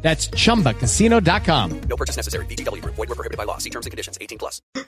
That's chumbacasino.com. No purchase necessary. VGW Group. Void were prohibited by law. See terms and conditions. 18 plus.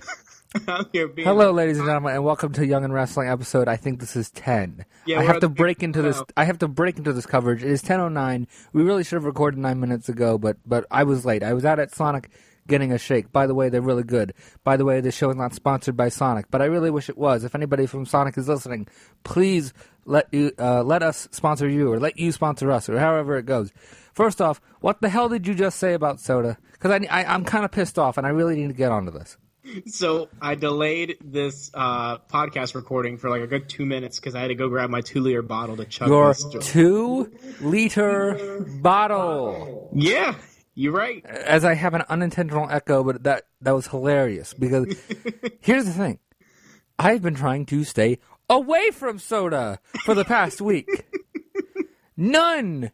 Hello, ladies and gentlemen, and welcome to Young and Wrestling episode. I think this is ten. Yeah, I have to the- break into this. wow. I have to break into this coverage. It is ten oh nine. We really should have recorded nine minutes ago, but but I was late. I was out at Sonic getting a shake. By the way, they're really good. By the way, the show is not sponsored by Sonic, but I really wish it was. If anybody from Sonic is listening, please let you uh, let us sponsor you, or let you sponsor us, or however it goes. First off, what the hell did you just say about soda? Because I, I I'm kind of pissed off, and I really need to get onto this. So I delayed this uh, podcast recording for like a good two minutes because I had to go grab my two liter bottle to chug Your two liter bottle. yeah, you're right. As I have an unintentional echo, but that that was hilarious because here's the thing: I've been trying to stay away from soda for the past week. None.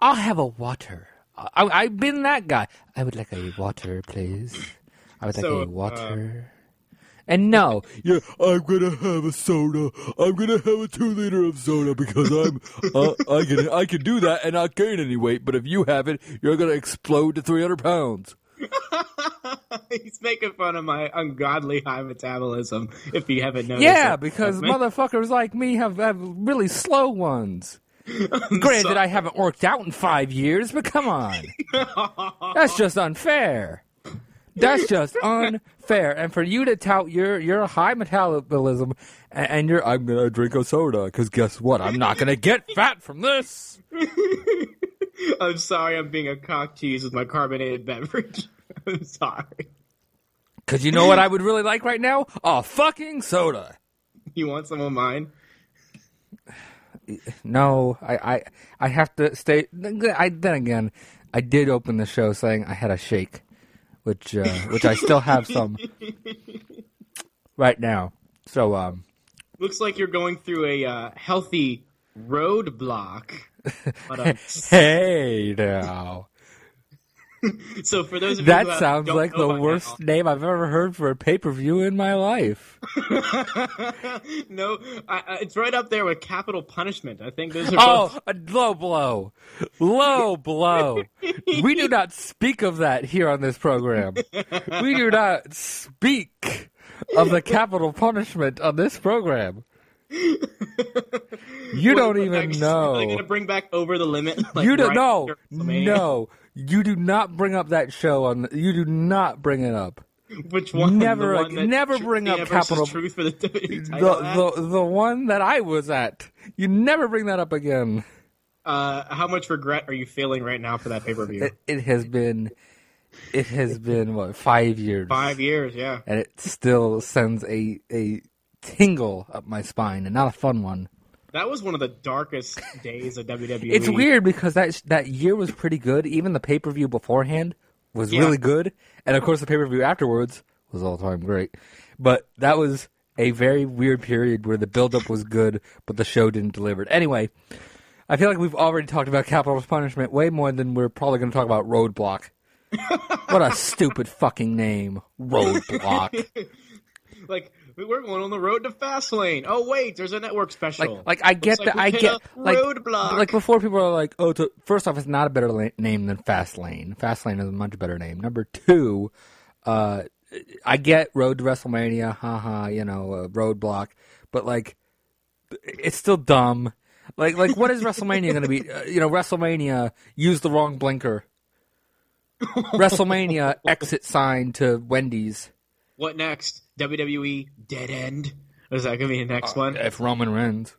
I'll have a water. I, I've been that guy. I would like a water, please. I would like So, a uh, water. and no, Yeah, I'm gonna have a soda. I'm gonna have a two liter of soda because I'm uh, I can I can do that and not gain any weight. But if you have it, you're gonna explode to 300 pounds. He's making fun of my ungodly high metabolism. If you haven't noticed, Yeah, it. because motherfuckers like me have, have really slow ones. Granted, I haven't worked out in five years, but come on. That's just unfair. That's just unfair. And for you to tout your your high metabolism and, and your I'm gonna drink a soda because guess what? I'm not gonna get fat from this. I'm sorry, I'm being a cock tease with my carbonated beverage. I'm sorry. because you know what I would really like right now? A fucking soda. You want some of mine? No, I, I, I have to stay. I then again, I did open the show saying I had a shake, which uh, which I still have some right now. So um, Looks like you're going through a uh, healthy roadblock. But, uh, hey now, so for those of you that who uh, sounds like know the worst now- name I've ever heard for a pay per view in my life. no, I, I, it's right up there with capital punishment. I think those are Oh, both. a low blow, low blow. we do not speak of that here on this program. We do not speak of the capital punishment on this program. You don't even next, Are they know. going to bring back over the limit? Like, You don't know. No, you do not bring up that show on. The, you do not bring it up. Which one? Never- the one that never bring up Capital- Truth for the WWE The, title. match? the the one that I was at. You never bring that up again. Uh, how much regret are you feeling right now for that pay per view? It, it has been. It has been what five years. Five years, yeah. and it still sends a a tingle up my spine, and not a fun one. That was one of the darkest days of WWE. It's weird because that that year was pretty good. Even the pay per view beforehand was Yeah. really good, and of course the pay per view afterwards was all time great. But that was a very weird period where the build up was good, but the show didn't deliver. Anyway, I feel like we've already talked about capital punishment way more than we're probably going to talk about roadblock. what a stupid fucking name, roadblock. Like we're going on the road to Fastlane. Oh wait, there's a network special. Like, like I get Looks that. I get like, roadblock. like before people are like, oh, to, first off, it's not a better la- name than Fastlane. Fastlane is a much better name. Number two, uh, I get Road to WrestleMania, haha, you know, uh, Roadblock, but like, it's still dumb. Like, like, what is WrestleMania going to be? Uh, you know, WrestleMania use the wrong blinker. WrestleMania exit sign to Wendy's. what next? WWE Dead End. Is that gonna be the next one? If Roman wins.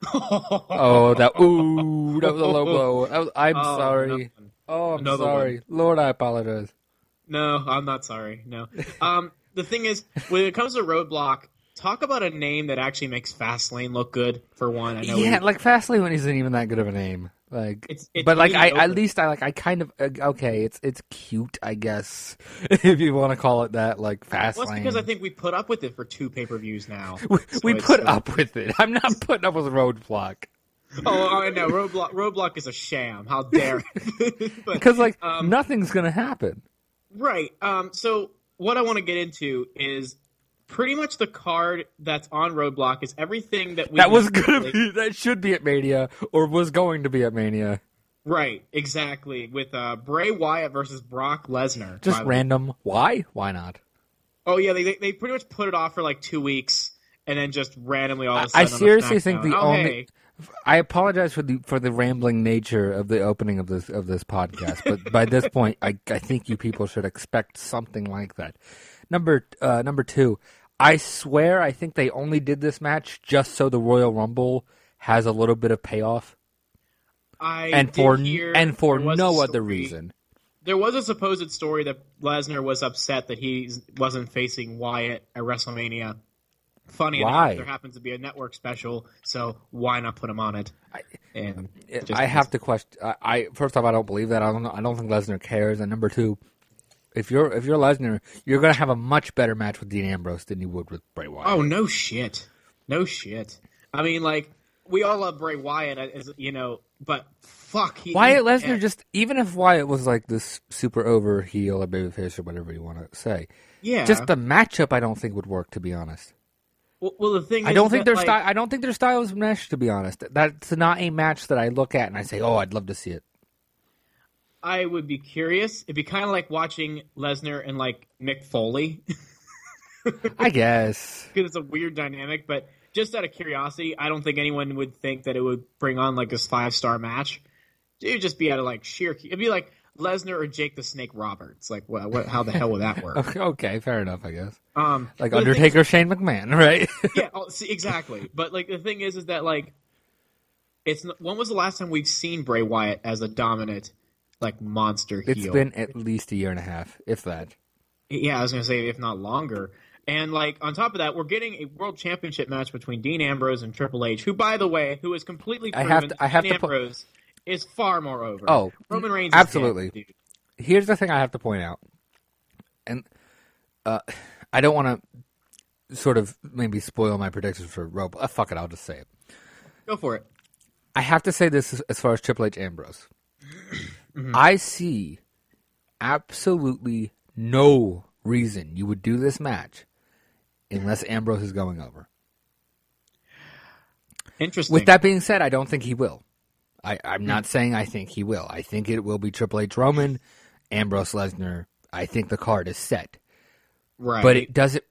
oh, that ooh, that was a low blow. Was- I'm Oh, sorry. nothing. Oh, I'm Another sorry. Lord, I apologize. No, I'm not sorry. No. Um, the thing is, when it comes to Roadblock, talk about a name that actually makes Fastlane look good. For one, I know. Yeah, we- like Fastlane isn't even that good of a name. Like, It's- it's but like I mediocre. at least I like I kind of uh, okay. It's it's cute, I guess, if you want to call it that. Like fast Well, because I think we put up with it for two pay per views now. we, So we put uh, up with it. I'm not putting up with Roadblock Oh, I know. Roadblock, Roadblock is a sham. How dare? Because like um, nothing's gonna happen. Right. Um, so what I want to get into is pretty much the card that's on Roadblock is everything that we That was gonna like- be that should be at Mania or was going to be at Mania. right. Exactly. With uh, Bray Wyatt versus Brock Lesnar. Just random. Why? Why not? Oh yeah, they, they they pretty much put it off for like two weeks and then just randomly all of a sudden. on seriously think the oh, only- hey, I apologize for the for the rambling nature of the opening of this of this podcast, but by this point, I I think you people should expect something like that. Number uh, number two, I swear I think they only did this match just so the Royal Rumble has a little bit of payoff, I and for and for no other reason. There was a supposed story that Lesnar was upset that he wasn't facing Wyatt at WrestleMania. Funny Why? enough, there happens to be a network special, so why not put him on it? and just- I have to question. I, I first off, I don't believe that. I don't. I don't think Lesnar cares. And number two, if you're if you're Lesnar, you're gonna have a much better match with Dean Ambrose than you would with Bray Wyatt. Oh no shit, no shit. I mean, like we all love Bray Wyatt, as you know, but fuck, he, Wyatt Lesnar just even if Wyatt was like this super over heel or babyface or whatever you want to say, yeah. just the matchup I don't think would work. To be honest, well, well, the thing I don't think that, their like, style. I don't think their styles mesh. To be honest, that's not a match that I look at and I say, "Oh, I'd love to see it." I would be curious. It'd be kind of like watching Lesnar and like Mick Foley. I guess. because it's a weird dynamic. But just out of curiosity, I don't think anyone would think that it would bring on like this five star match. It would just be out of like sheer. It'd be like Lesnar or Jake the Snake Roberts. Like, what? what how the hell would that work? Okay, fair enough. I guess. Um, Like but the thing- Undertaker, Shane McMahon, right? yeah, oh, see, exactly. But like the thing is, is that like, it's when was the last time we've seen Bray Wyatt as a dominant like monster it's heel? been at least a year and a half, if that. Yeah, I was gonna say if not longer. And like on top of that, we're getting a world championship match between Dean Ambrose and Triple H, who, by the way, who is completely proven I have to- I have Dean to put- Ambrose is far more over. Oh, Roman Reigns, absolutely. Is dead. Here's the thing I have to point out, and uh, I don't want to sort of maybe spoil my predictions for Rob. Uh, fuck it, I'll just say it. Go for it. I have to say this as far as Triple H Ambrose. Mm-hmm. I see absolutely no reason you would do this match unless Ambrose is going over. Interesting. With that being said, I don't think he will. I, I'm not mm. saying I think he will. I think it will be Triple H Roman, Ambrose Lesnar. I think the card is set. right? But it doesn't,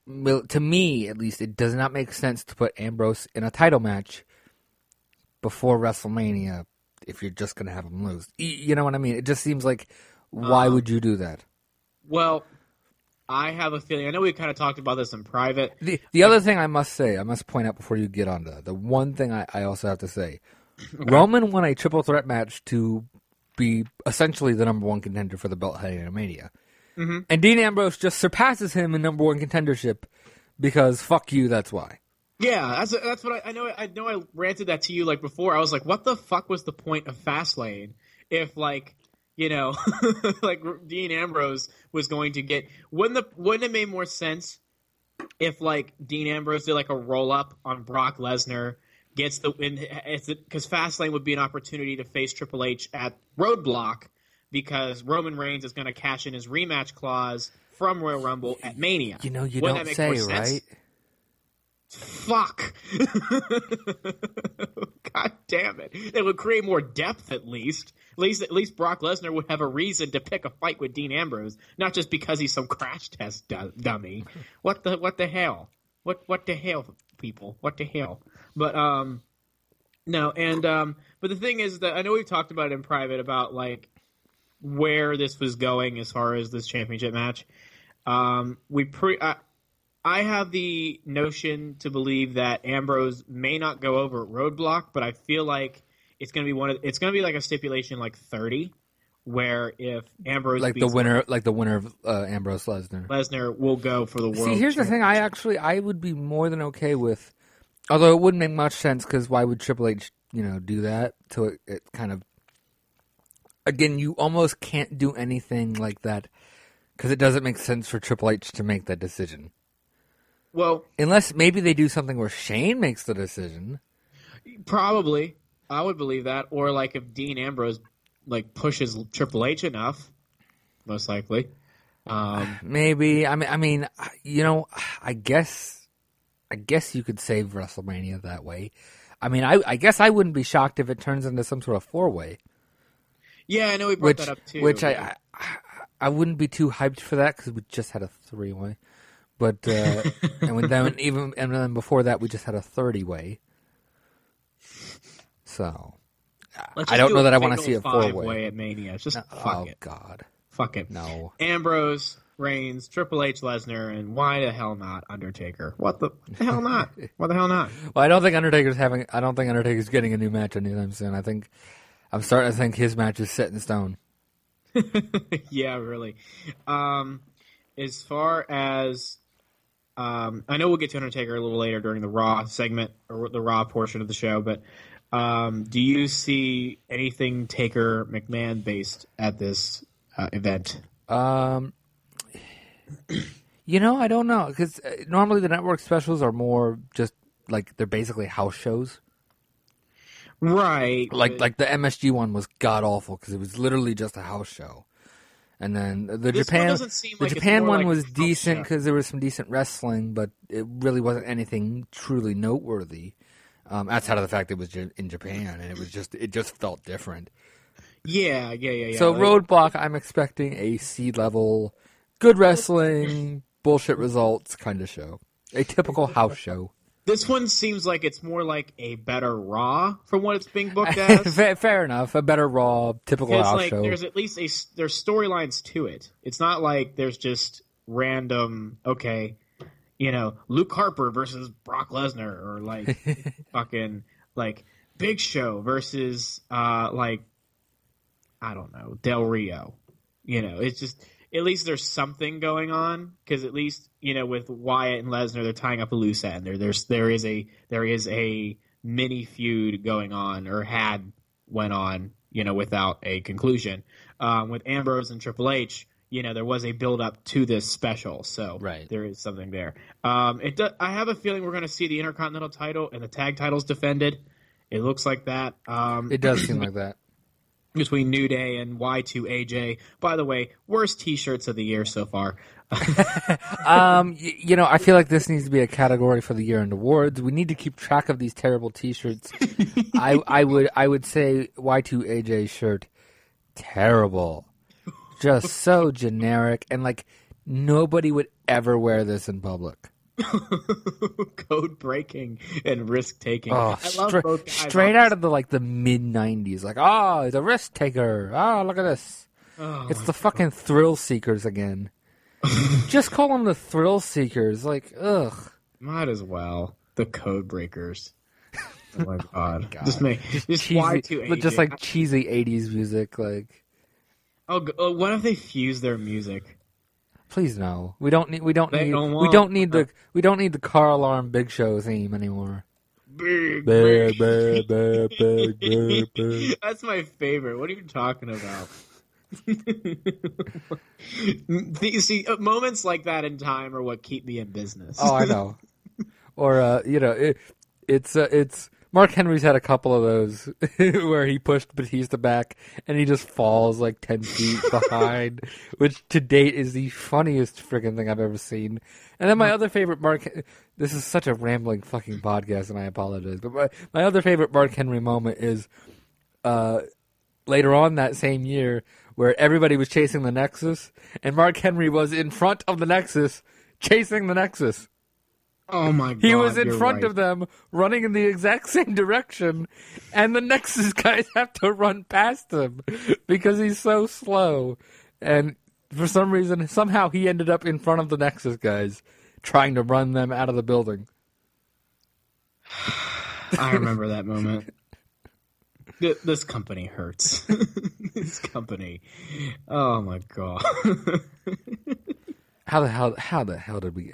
to me at least, it does not make sense to put Ambrose in a title match before WrestleMania if you're just going to have him lose. You know what I mean? It just seems like, why um, would you do that? well, I have a feeling. I know we kind of talked about this in private. The, the other thing I must say, I must point out before you get on to the one thing I, I also have to say Roman won a triple threat match to be essentially the number one contender for the belt heading into Mania. Mm-hmm. And Dean Ambrose just surpasses him in number one contendership because fuck you, that's why. Yeah, that's that's what I, I know. I know I ranted that to you like before. I was like, "What the fuck was the point of Fastlane if like you know like Dean Ambrose was going to get wouldn't the wouldn't it make more sense if like Dean Ambrose did like a roll up on Brock Lesnar gets the win because Fastlane would be an opportunity to face Triple H at Roadblock because Roman Reigns is going to cash in his rematch clause from Royal Rumble at Mania. You know, you Wouldn't that don't say, right? Fuck. God damn it. It would create more depth at least. At least at least Brock Lesnar would have a reason to pick a fight with Dean Ambrose, not just because he's some crash test du- dummy. What the what the hell? What what the hell people? What the hell? But um no, and um but the thing is that I know we've talked about it in private about like where this was going as far as this championship match. Um we pre I I have the notion to believe that Ambrose may not go over at Roadblock, but I feel like it's going to be one of it's going to be like a stipulation like 30 where if Ambrose Like the beats winner, like the winner of uh, Ambrose Lesnar. Lesnar will go for the world. See, here's the thing. I actually, I would be more than okay with, although it wouldn't make much sense because why would Triple H, you know, do that? So it, it kind of again, you almost can't do anything like that because it doesn't make sense for Triple H to make that decision. Well, Unless maybe they do something where Shane makes the decision. probably I would believe that, or like if Dean Ambrose like pushes Triple H enough, most likely. Um, Maybe. I mean, I mean, you know, I guess, I guess you could save WrestleMania that way. I mean, I, I guess I wouldn't be shocked if it turns into some sort of four way, yeah, I know we brought which, that up too. which I, I, I wouldn't be too hyped for that because we just had a three way, but uh, and we- then even and then before that we just had a thirty way. So I don't do know that I wanna see a four-way. way at Mania. Just fuck oh it, god, fuck it. no. Ambrose, Reigns, Triple H, Lesnar, and why the hell not Undertaker? What the, the hell not? What the hell not? Well, I don't think Undertaker's having. I don't think Undertaker's getting a new match anytime soon. I think I'm starting to think his match is set in stone. yeah, really. Um, as far as um, I know, we'll get to Undertaker a little later during the Raw segment or the Raw portion of the show. But um, do you see anything Taker McMahon based at this uh, event? Um, you know, I don't know because uh, normally the network specials are more just like they're basically house shows. Right. Like like the MSG one was god awful because it was literally just a house show, and then the This Japan seem the like Japan one like was decent because there was some decent wrestling, but it really wasn't anything truly noteworthy. Um, outside of the fact it was in Japan and it was just it just felt different. yeah, yeah, yeah, yeah. So Like- Roadblock, I'm expecting a C level, good wrestling, bullshit results kind of show. A typical house show. This one seems like it's more like a better Raw from what it's being booked as. fair, fair enough. A better Raw, typical like show. there's at least a there's storylines to it. It's not like there's just random okay, you know, Luke Harper versus Brock Lesnar or like fucking like Big Show versus uh like I don't know, Del Rio. You know, it's just at least there's something going on because at least you know with Wyatt and Lesnar they're tying up a loose end. There there's there is a there is a mini feud going on or had went on you know without a conclusion. Um, with Ambrose and Triple H, you know there was a build up to this special, so Right. there is something there. Um, it do, I have a feeling we're going to see the Intercontinental title and the tag titles defended. It looks like that. Um, it does seem like that. Between New Day and Y2AJ. By the way, worst T-shirts of the year so far. Um, you know, I feel like this needs to be a category for the year-end awards. We need to keep track of these terrible T-shirts. I, I would, I would say Y2AJ shirt, terrible, just so generic, and like nobody would ever wear this in public. Code breaking and risk taking. Oh, stra- straight out of the like the mid '90s. Like, oh, he's a risk taker. Oh, look at this. Oh, it's the fucking thrill seekers again. Just call them the thrill seekers. Like, ugh. might as well. The code breakers. Oh my god. Oh just make just, cheesy, Y2AJ. just like cheesy '80s music. Like, oh, oh, what if they fuse their music? Please no. We don't need. We don't They need. don't we want- don't need the. We don't need the car alarm Big Show theme anymore. Big, Bear, big. bear, bear, bear, bear, bear. That's my favorite. What are you talking about? you see, uh, moments like that in time are what keep me in business. Oh, I know. or uh, you know, it, it's uh, it's Mark Henry's had a couple of those where he pushed Batista back and he just falls like ten feet behind, which to date is the funniest freaking thing I've ever seen. And then my other favorite Mark, this is such a rambling fucking podcast, and I apologize, but my my other favorite Mark Henry moment is uh, later on that same year where everybody was chasing the Nexus, and Mark Henry was in front of the Nexus chasing the Nexus. Oh my god. He was in front right. of them, running in the exact same direction, and the Nexus guys have to run past him because he's so slow. And for some reason, somehow he ended up in front of the Nexus guys, trying to run them out of the building. I remember that moment. This company hurts. this company. Oh my god. How the hell? How the hell did we?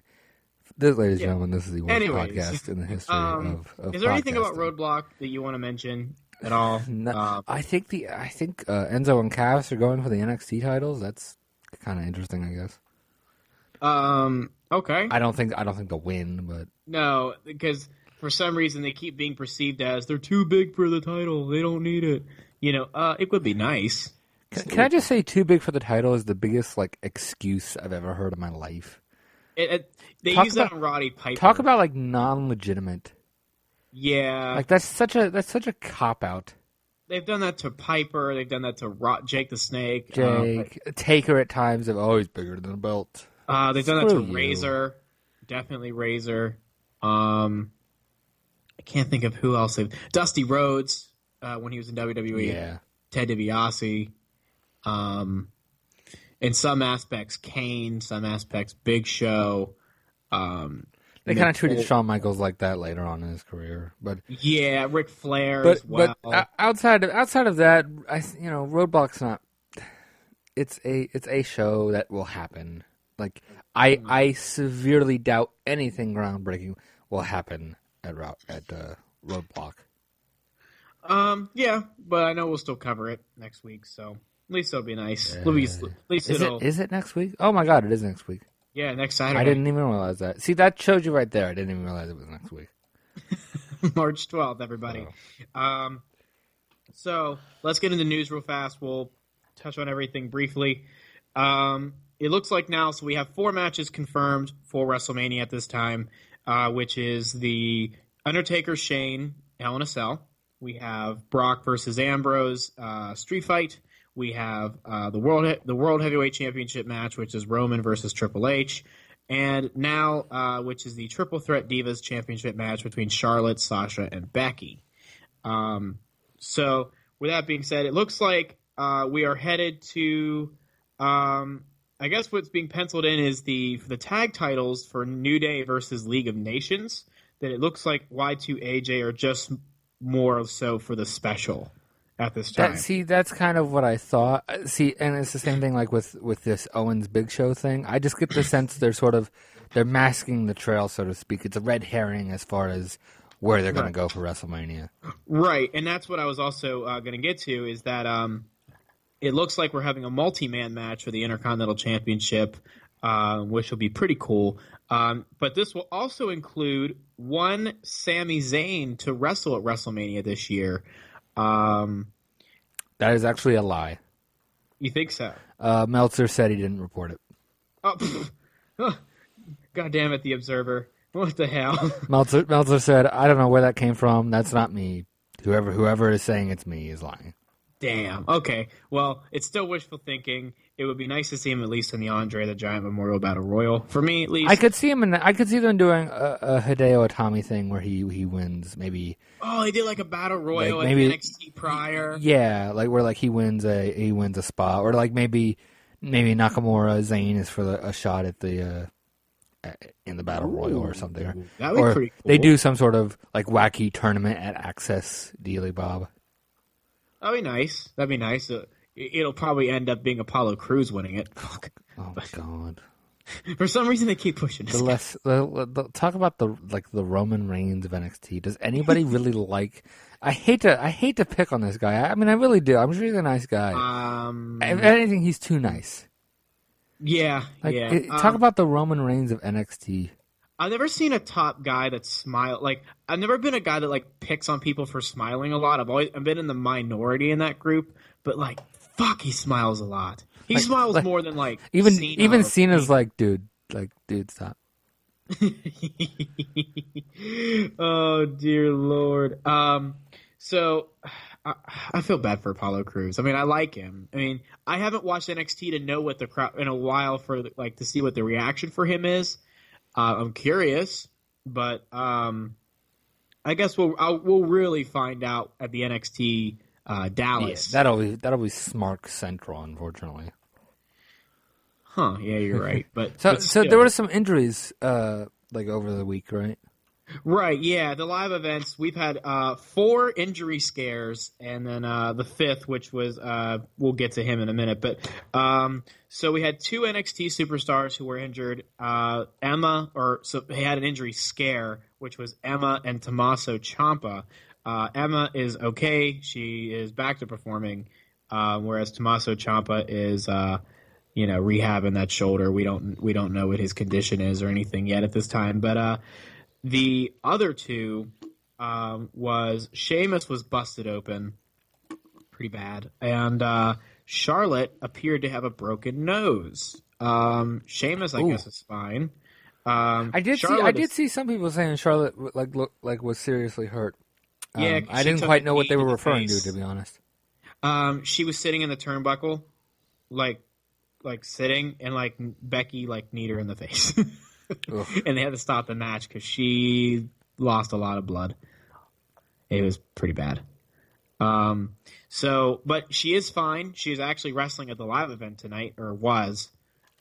This, ladies and Yeah. gentlemen, this is the worst Anyways, podcast in the history Um, of, of is there anything about. Roadblock that you want to mention? at all. No, Uh, I think the I think uh, Enzo and Cass are going for the NXT titles. That's kind of interesting, I guess. um, okay. I don't think I don't think they'll win, but No, because for some reason they keep being perceived as they're too big for the title. They don't need it. You know, uh, it would be nice. can, can I just say, too big for the title is the biggest like excuse I've ever heard in my life. It, it, they Talk use about- that on Roddy Piper. Talk about like non-legitimate. yeah, Like that's such a that's such a cop out. they've done that to Piper. They've done that to Jake the Snake. uh, Jake Taker at times of oh he's bigger than a belt. Uh, they've done that to you. Razor, definitely Razor. Um, I can't think of who else. They've, Dusty Rhodes uh, when he was in WWE. Yeah. Ted DiBiase. Um, in some aspects, Kane. Some aspects, Big Show. Um, They kind of treated. Shawn Michaels like that later on in his career, but Yeah, Ric Flair but as well. but outside of outside of that, I you know Roadblock's not. It's a it's a show that will happen. Like I Hmm. I severely doubt anything groundbreaking will happen at Ro- at uh, Roadblock. um, yeah, but I know we'll still cover it next week, so least it'll be nice. At least, at least Is it'll. it is it next week? Oh my god, it is next week. yeah, next Saturday. I didn't even realize that. See, that showed you right there. I didn't even realize it was next week. March 12th, everybody. Um, so let's get into news real fast. We'll touch on everything briefly. Um, it looks like now, so we have four matches confirmed for WrestleMania at this time, uh, which is the Undertaker Shane Hell in a Cell. We have Brock versus Ambrose uh, Street Fight. We have uh, the world the World Heavyweight Championship match, which is Roman versus Triple H, and now uh, which is the Triple Threat Divas Championship match between Charlotte, Sasha, and Becky. Um, so, with that being said, it looks like uh, we are headed to. Um, I guess what's being penciled in is the the tag titles for New Day versus League of Nations. That it looks like Y2 AJ are just more so for the special at this time. That, see, that's kind of what I thought. Uh, See, and it's the same thing like with with this Owens Big Show thing. I just get the sense they're sort of they're masking the trail, so to speak. It's a red herring as far as where they're going to go for WrestleMania. Right, and that's what I was also uh, going to get to is that um, it looks like we're having a multi-man match for the Intercontinental Championship, uh, which will be pretty cool. Um, but this will also include one Sami Zayn to wrestle at WrestleMania this year. Um, That is actually a lie. you think so? Uh, Meltzer said he didn't report it. Oh. God damn it, the Observer! What the hell? Meltzer Meltzer said, "I don't know where that came from. That's not me. Whoever whoever is saying it's me is lying." Damn. Okay. Well, it's still wishful thinking. It would be nice to see him at least in the Andre the Giant Memorial Battle Royal. For me, at least. I could see him in. I could see them doing a, a Hideo Itami thing where he he wins. Maybe Oh, he did like a battle royal Like, at maybe- NXT prior. yeah, like where like he wins a he wins a spot, or like maybe maybe Nakamura Zayn is for the, a shot at the uh, in the battle royal or something. Or, That'd be pretty cool. they do some sort of like wacky tournament at Access Dealy Bob. That'd be nice. That'd be nice. Uh, it'll probably end up being Apollo Crews winning it. Fuck. Oh my god. For some reason, they keep pushing this. The less the, the, talk about the like the Roman Reigns of NXT. Does anybody really like? I hate to I hate to pick on this guy. I, I mean, I really do. I'm sure he's a nice guy. Um. if anything, he's too nice. Yeah. Like, yeah. it- talk Um, about the Roman Reigns of NXT. I've never seen a top guy that smile like I've never been a guy that like picks on people for smiling a lot. I've always I've been in the minority in that group, but like fuck, he smiles a lot. He smiles like- more than like Even Cena even Cena's like, dude, like, dude, stop. oh dear lord. Um, so I, I feel bad for Apollo Crews. I mean, I like him. I mean, I haven't watched NXT to know what the crowd in a while for like to see what the reaction for him is. Uh, I'm curious, but um, I guess we'll I'll, we'll really find out at the NXT uh, Dallas. That'll be that'll be Smark Central, unfortunately. huh? Yeah, you're right. But So but so there were some injuries uh like over the week, right? Right, yeah, the live events we've had uh, four injury scares, and then uh, the fifth, which was uh, we'll get to him in a minute. But um, so we had two NXT superstars who were injured. Uh, Emma, or so he had an injury scare, which was Emma and Tommaso Ciampa. Uh, Emma is okay; she is back to performing, uh, whereas Tommaso Ciampa is, uh, you know, rehabbing that shoulder. We don't we don't know what his condition is or anything yet at this time. But uh, the other two um, was Sheamus was busted open, pretty bad, and uh, Charlotte appeared to have a broken nose. Um, Sheamus, I Ooh. guess, is fine. Um, I did see. Charlotte I is- did see some people saying Charlotte like look, like was seriously hurt. Yeah, Um, I didn't quite know what they were the referring to, to be honest. Um, she was sitting in the turnbuckle, like, like sitting, and like Becky like kneed her in the face, and they had to stop the match because she lost a lot of blood. It was pretty bad. Um, so, but she is fine. She is actually wrestling at the live event tonight, or was.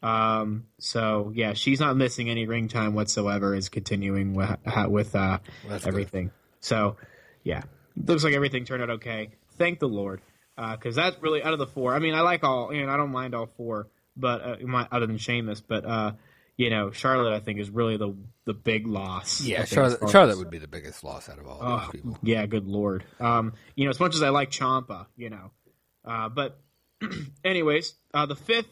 Um, so yeah, she's not missing any ring time whatsoever. Is continuing with with uh, good. everything. So yeah, looks like everything turned out okay. Thank the Lord, because that's really out of the four. I mean, I like all, you know, I don't mind all four, but uh, my, other than Sheamus, but uh, you know, Charlotte, I think is really the the big loss. Yeah, Charlotte, Charlotte would be the biggest loss out of all Oh, these people. yeah, good lord. Um, you know, as much as I like Ciampa, you know, uh, but anyways, uh, the fifth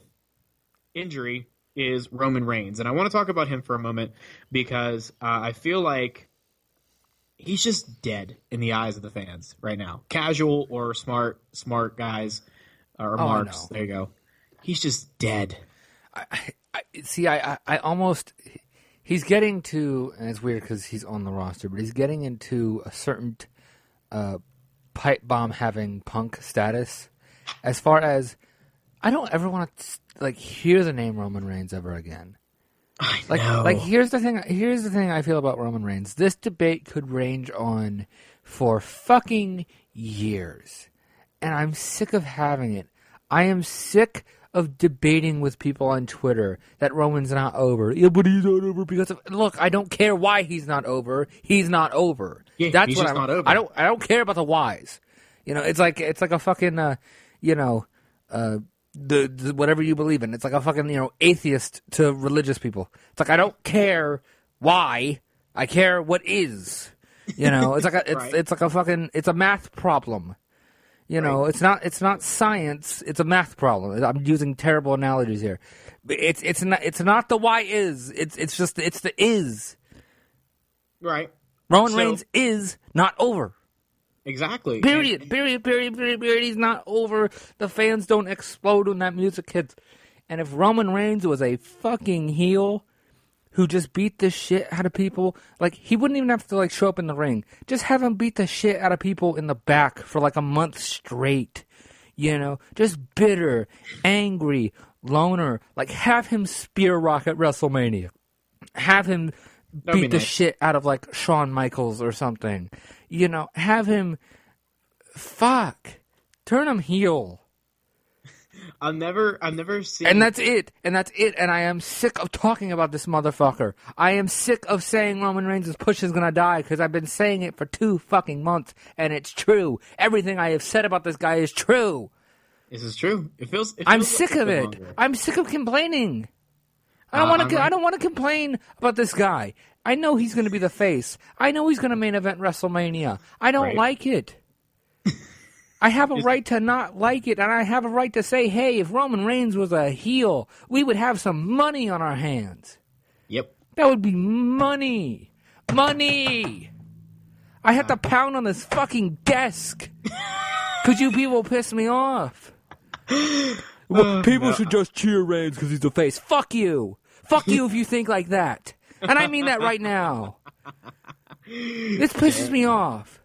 injury is Roman Reigns, and I want to talk about him for a moment because uh, I feel like he's just dead in the eyes of the fans right now, casual or smart, smart guys or Oh, marks. There you go. He's just dead. I, I, see, I, I, I almost he's getting to, and it's weird because he's on the roster, but he's getting into a certain uh, pipe bomb having punk status. As far as I don't ever want to like hear the name Roman Reigns ever again. I Like, know. like here's the thing. Here's the thing I feel about Roman Reigns. This debate could range on for fucking years, and I'm sick of having it. I am sick of debating with people on Twitter that Roman's not over. Yeah, but he's not over because of. Look, I don't care why he's not over. He's not over. Yeah, That's he's what I'm, not over. I don't. I don't care about the whys. You know, it's like it's like a fucking. Uh, you know. Uh, the, the whatever you believe in. It's like a fucking you know atheist to religious people. It's like I don't care why. I care what is. You know, it's like a it's Right. it's like a fucking it's a math problem. You know, it's not it's not science. It's a math problem. I'm using terrible analogies here. It's it's not it's not the why is. It's it's just it's the is. right. Roman So- Reigns is not over. Exactly. Period. Period. Period. Period. Period. He's not over. The fans don't explode when that music hits. And if Roman Reigns was a fucking heel who just beat the shit out of people, like he wouldn't even have to like show up in the ring. Just have him beat the shit out of people in the back for like a month straight. You know, just bitter, angry, loner. Like have him spear rock at WrestleMania. Have him That'd beat be the nice. shit out of like Shawn Michaels or something. You know, have him fuck. Turn him heel. I've never, I've never seen. And that's it. And that's it. And I am sick of talking about this motherfucker. I am sick of saying Roman Reigns' push is gonna die because I've been saying it for two fucking months and it's true. Everything I have said about this guy is true. This is true. It feels. It I'm feels sick like of it. longer. I'm sick of complaining. I don't Uh, want to. I don't want to complain about this guy. I know he's going to be the face. I know he's going to main event WrestleMania. I don't Right. like it. I have a right to not like it, and I have a right to say, "Hey, if Roman Reigns was a heel, we would have some money on our hands. Yep. That would be money, money." I have to pound on this fucking desk because you people piss me off. Well, people should just cheer Reigns because he's the face. Fuck you. Fuck you if you think like that. And I mean that right now. This pisses me off.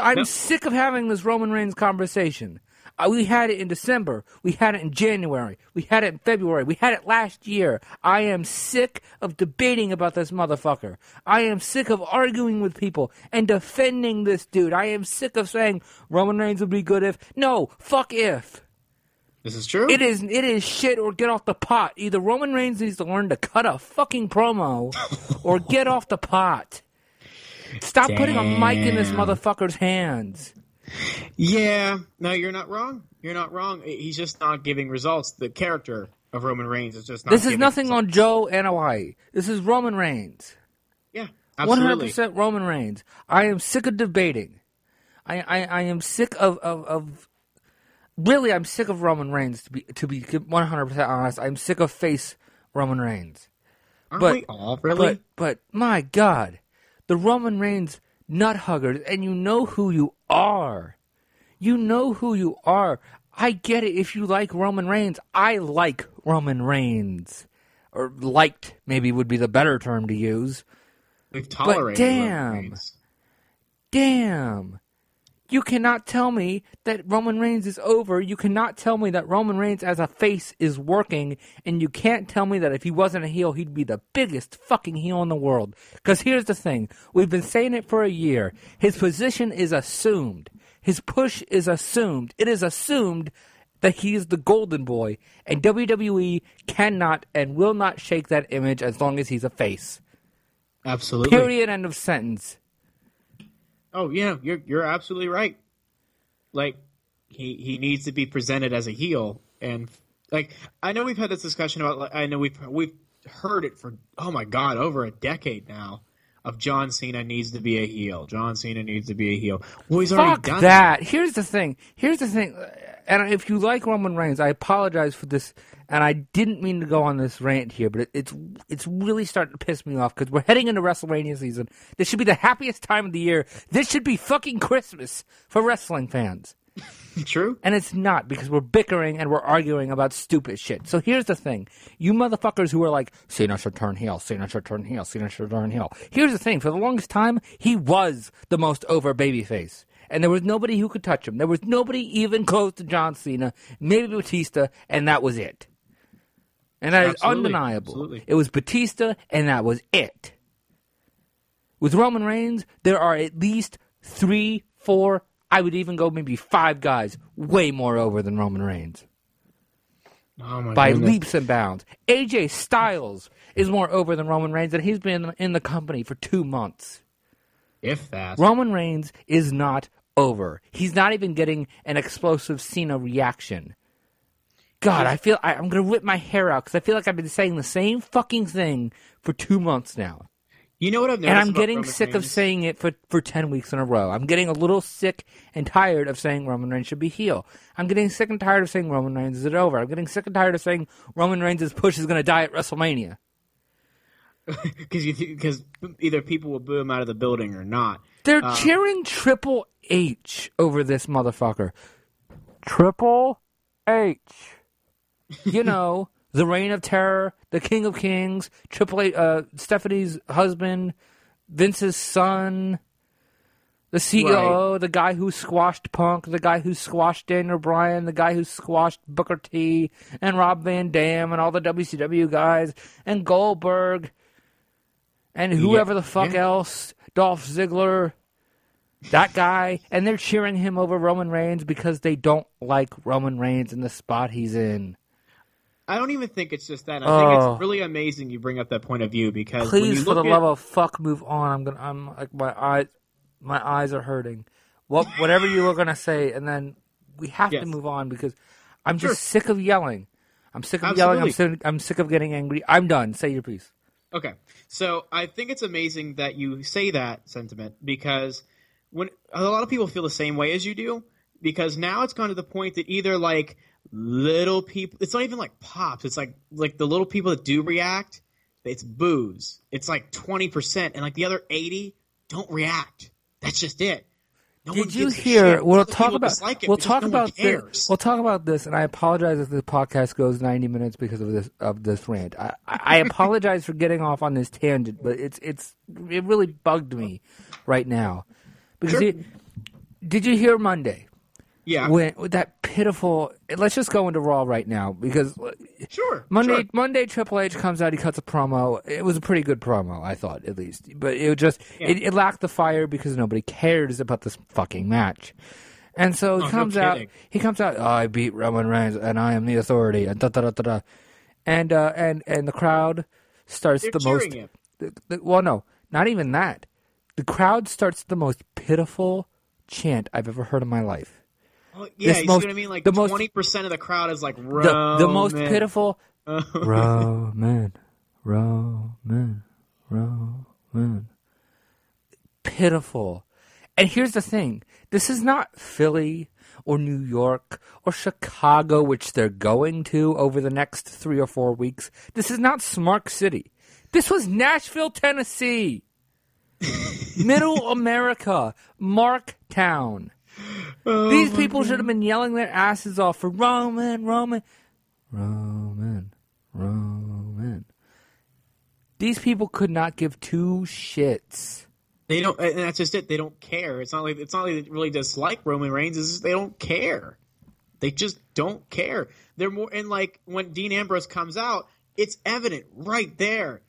I'm sick of having this Roman Reigns conversation. Uh, we had it in December. We had it in January. We had it in February. We had it last year. I am sick of debating about this motherfucker. I am sick of arguing with people and defending this dude. I am sick of saying Roman Reigns would be good if. No, fuck if. This is true. It is it is shit or get off the pot. Either Roman Reigns needs to learn to cut a fucking promo or get off the pot. Stop putting a mic in this motherfucker's hands. Yeah. No, you're not wrong. You're not wrong. He's just not giving results. The character of Roman Reigns is just not. This is giving nothing results. on Joe Anoa'i. This is Roman Reigns. Yeah. One hundred percent Roman Reigns. I am sick of debating. I, I, I am sick of, of, of really I'm sick of Roman Reigns to be to be 100 percent honest. I'm sick of face Roman Reigns. Aren't but- we all really? But but my God, the Roman Reigns nut huggers, and you know who you are. You know who you are. I get it. If you like Roman Reigns, I like Roman Reigns, or liked maybe would be the better term to use. We've tolerated Roman damn. Damn. You cannot tell me that Roman Reigns is over. You cannot tell me that Roman Reigns as a face is working. And you can't tell me that if he wasn't a heel, he'd be the biggest fucking heel in the world. Because here's the thing we've been saying it for a year. His position is assumed, his push is assumed. It is assumed that he is the golden boy. And WWE cannot and will not shake that image as long as he's a face. Absolutely. Period. End of sentence. Oh yeah, you're you're absolutely right. Like he he needs to be presented as a heel, and like I know we've had this discussion about. Like, I know we've we've heard it for oh my god over a decade now. Of John Cena needs to be a heel. John Cena needs to be a heel. Well, he's already Fuck done that. Here's the thing. Here's the thing. And if you like Roman Reigns, I apologize for this. And I didn't mean to go on this rant here, but it, it's it's really starting to piss me off because we're heading into WrestleMania season. This should be the happiest time of the year. This should be fucking Christmas for wrestling fans. True. And it's not because we're bickering and we're arguing about stupid shit. So here's the thing. You motherfuckers who are like, Cena should turn heel, Cena should turn heel, Cena should turn heel. Here's the thing. For the longest time, he was the most over babyface. And there was nobody who could touch him. There was nobody even close to John Cena, maybe Batista, and that was it. And that is Absolutely. undeniable. Absolutely. It was Batista, and that was it. With Roman Reigns, there are at least three, four, I would even go maybe five guys way more over than Roman Reigns Oh my by goodness. leaps and bounds. AJ Styles is more over than Roman Reigns, and he's been in the company for two months. If that. Roman Reigns is not over. He's not even getting an explosive Cena reaction. God, I feel I, I'm gonna rip my hair out because I feel like I've been saying the same fucking thing for two months now. You know what I've noticed and I'm getting Roman sick of saying it for, for 10 weeks in a row. I'm getting a little sick and tired of saying Roman Reigns should be heel. I'm getting sick and tired of saying Roman Reigns is it over. I'm getting sick and tired of saying Roman Reigns' push is going to die at WrestleMania. because because either people will boo him out of the building or not. They're Uh, cheering Triple H over this motherfucker. Triple H. You know, the Reign of Terror, the King of Kings, Triple H, uh, Stephanie's husband, Vince's son, the CEO, the guy who squashed Punk, the guy who squashed Daniel Bryan, the guy who squashed Booker T, and Rob Van Dam, and all the WCW guys, and Goldberg, and whoever the fuck yeah. else, Dolph Ziggler, that guy, and they're cheering him over Roman Reigns because they don't like Roman Reigns in the spot he's in. I don't even think it's just that. I Oh. think it's oh. really amazing you bring up that point of view because when Please, you for the at, love of fuck, move on. I'm gonna. I'm like my eyes. My eyes are hurting. What, whatever you were gonna say, and then we have Yes. to move on because I'm Sure. just sick of yelling. I'm sick of yelling. I'm sick, I'm sick of getting angry. I'm done. Say your piece. Okay, so I think it's amazing that you say that sentiment because when a lot of people feel the same way as you do, because now it's gone to the point that either like little people, it's not even like pops, it's like like the little people that do react, it's booze. It's like twenty percent, and like the other eighty don't react. That's just it. No one Did you hear? We'll Other talk about. We'll talk no about this. We'll talk about this, and I apologize if the podcast goes ninety minutes because of this of this rant. I I apologize for getting off on this tangent, but it's it's it really bugged me right now because Sure. did you hear Monday yeah, when with that pitiful? Let's just go into Raw right now because sure. Monday sure. Monday Triple H comes out. He cuts a promo. It was a pretty good promo, I thought at least, but it just Yeah. it, it lacked the fire because nobody cares about this fucking match. And so he Oh, no comes out. kidding. He comes out. Oh, I beat Roman Reigns, and I am the authority. And da da da da da. And uh, and and the crowd starts They're the most. the- the- well, no, not even that. The crowd starts the most pitiful chant I've ever heard in my life. Well, yeah, this you most- see what I mean? Like the twenty percent of the crowd is like The, Roman. the most pitiful Roman, Roman, Roman. Pitiful. And here's the thing this is not Philly or New York or Chicago, which they're going to over the next three or four weeks. This is not Smart City. This was Nashville, Tennessee. Middle America, Marktown. Oh These people should have been yelling their asses off for Roman, Roman, Roman, Roman. These people could not give two shits. They don't, and that's just it. They don't care. It's not like it's not like they really dislike Roman Reigns. It's just they don't care. They just don't care. They're more and like when Dean Ambrose comes out, it's evident right there.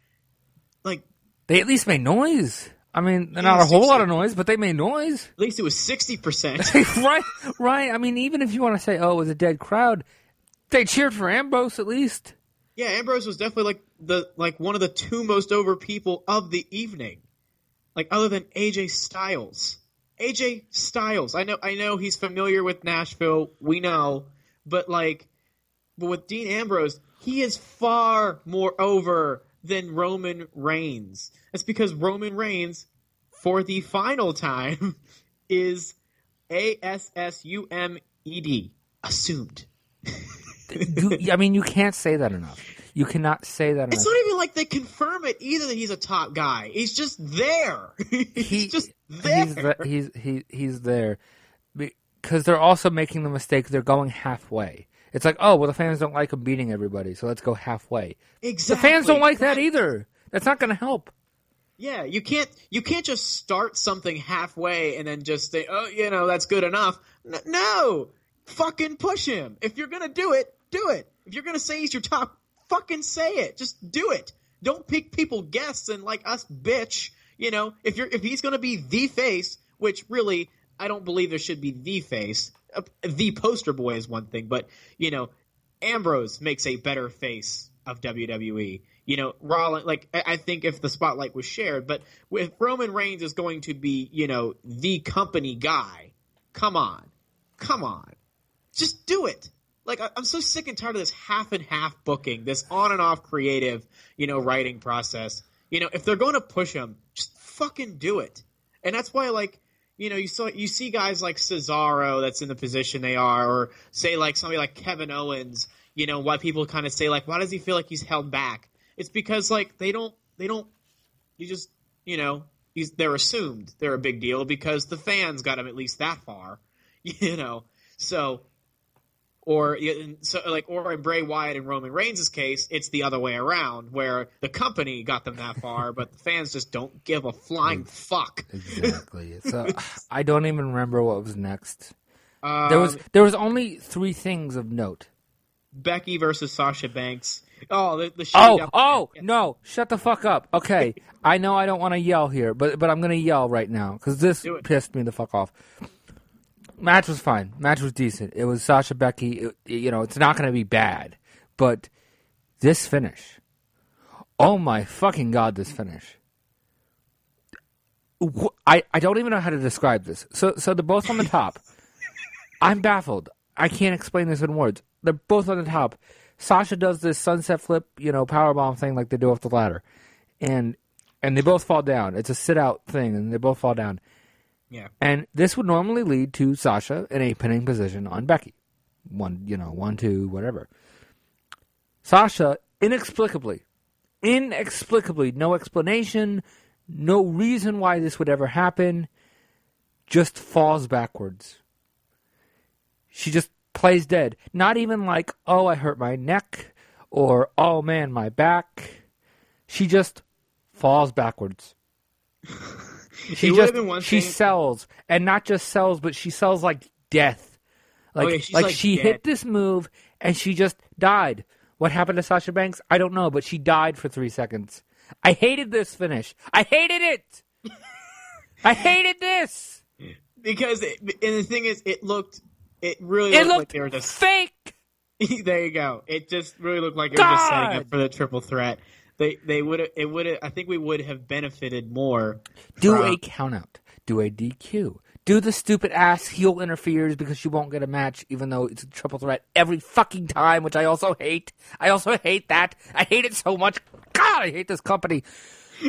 Like They at least made noise. I mean, not a whole 60. lot of noise, but they made noise. at least it was sixty percent. right, right. I mean, even if you want to say, "Oh, it was a dead crowd," they cheered for Ambrose at least. Yeah, Ambrose was definitely like the like one of the two most over people of the evening. Like other than AJ Styles. AJ Styles. I know I know he's familiar with Nashville, we know, but like but with Dean Ambrose, he is far more over than Roman Reigns. That's because Roman Reigns for the final time is A S S U M E D assumed. You, I mean, you can't say that enough. You cannot say that It's not even like they confirm it either that he's a top guy. He's just there. he's He- just there. He's the, he's he, he's there because they're also making the mistake. They're going halfway. It's like, oh, well, the fans don't like him beating everybody, so let's go halfway. exactly. The fans don't like that either. That's not going to help. Yeah, you can't you can't just start something halfway and then just say, "Oh, you know, that's good enough." N- no. Fucking push him. If you're going to do it, do it. If you're going to say he's your top, fucking say it. Just do it. Don't pick people guests and like us bitch, you know, if you're if he's going to be the face, which really I don't believe there should be the face. Uh, the poster boy is one thing, but you know, Ambrose makes a better face of WWE. You know, Rollins, like, I think if the spotlight was shared, but if Roman Reigns is going to be, you know, the company guy, come on. Come on. Just do it. Like, I'm so sick and tired of this half and half booking, this on and off creative, you know, writing process. You know, if they're going to push him, just fucking do it. And that's why, like, you know, you saw you see guys like Cesaro that's in the position they are, or say like somebody like Kevin Owens. You know, why people kind of say like, why does he feel like he's held back? It's because like they don't they don't you just you know they're assumed they're a big deal because the fans got him at least that far, you know. So or so like or in Bray Wyatt and Roman Reigns' case, it's the other way around where the company got them that far, but the fans just don't give a flying fuck. Exactly. So I don't even remember what was next. Um, There was there was only three things of note. Becky versus Sasha Banks. Oh, the, the Oh, oh, no! Shut the fuck up. Okay, I know I don't want to yell here, but but I'm gonna yell right now because this pissed me the fuck off. Match was fine. Match was decent. It was Sasha Becky. It, you know, it's not gonna be bad, but this finish. Oh my fucking god! This finish. I, I don't even know how to describe this. So so they're both on the top. I'm baffled. I can't explain this in words. They're both on the top. Sasha does this sunset flip, you know, power bomb thing like they do off the ladder, and and they both fall down. It's a sit out thing, and they both fall down. yeah. And this would normally lead to Sasha in a pinning position on Becky, one you know one two whatever. Sasha inexplicably, inexplicably, no explanation, no reason why this would ever happen, just falls backwards. She just plays dead. Not even like, oh, I hurt my neck or oh man, my back. She just falls backwards. She just she thing- sells, and not just sells, but she sells like death. Like Oh, yeah, like, like she dead. hit this move and she just died. What happened to Sasha Banks? I don't know, but she died for three seconds. I hated this finish. I hated it. I hated this. Because it, and the thing is, it looked, it really It looked, like they were just. fake. there you go. It just really looked like it was just setting God! up for the triple threat. They they would have it would. I think we would have benefited more. Do from- a count out. Do a DQ. Do the stupid ass heel interferes because she won't get a match, even though it's a triple threat every fucking time, which I also hate. I also hate that. I hate it so much. God, I hate this company.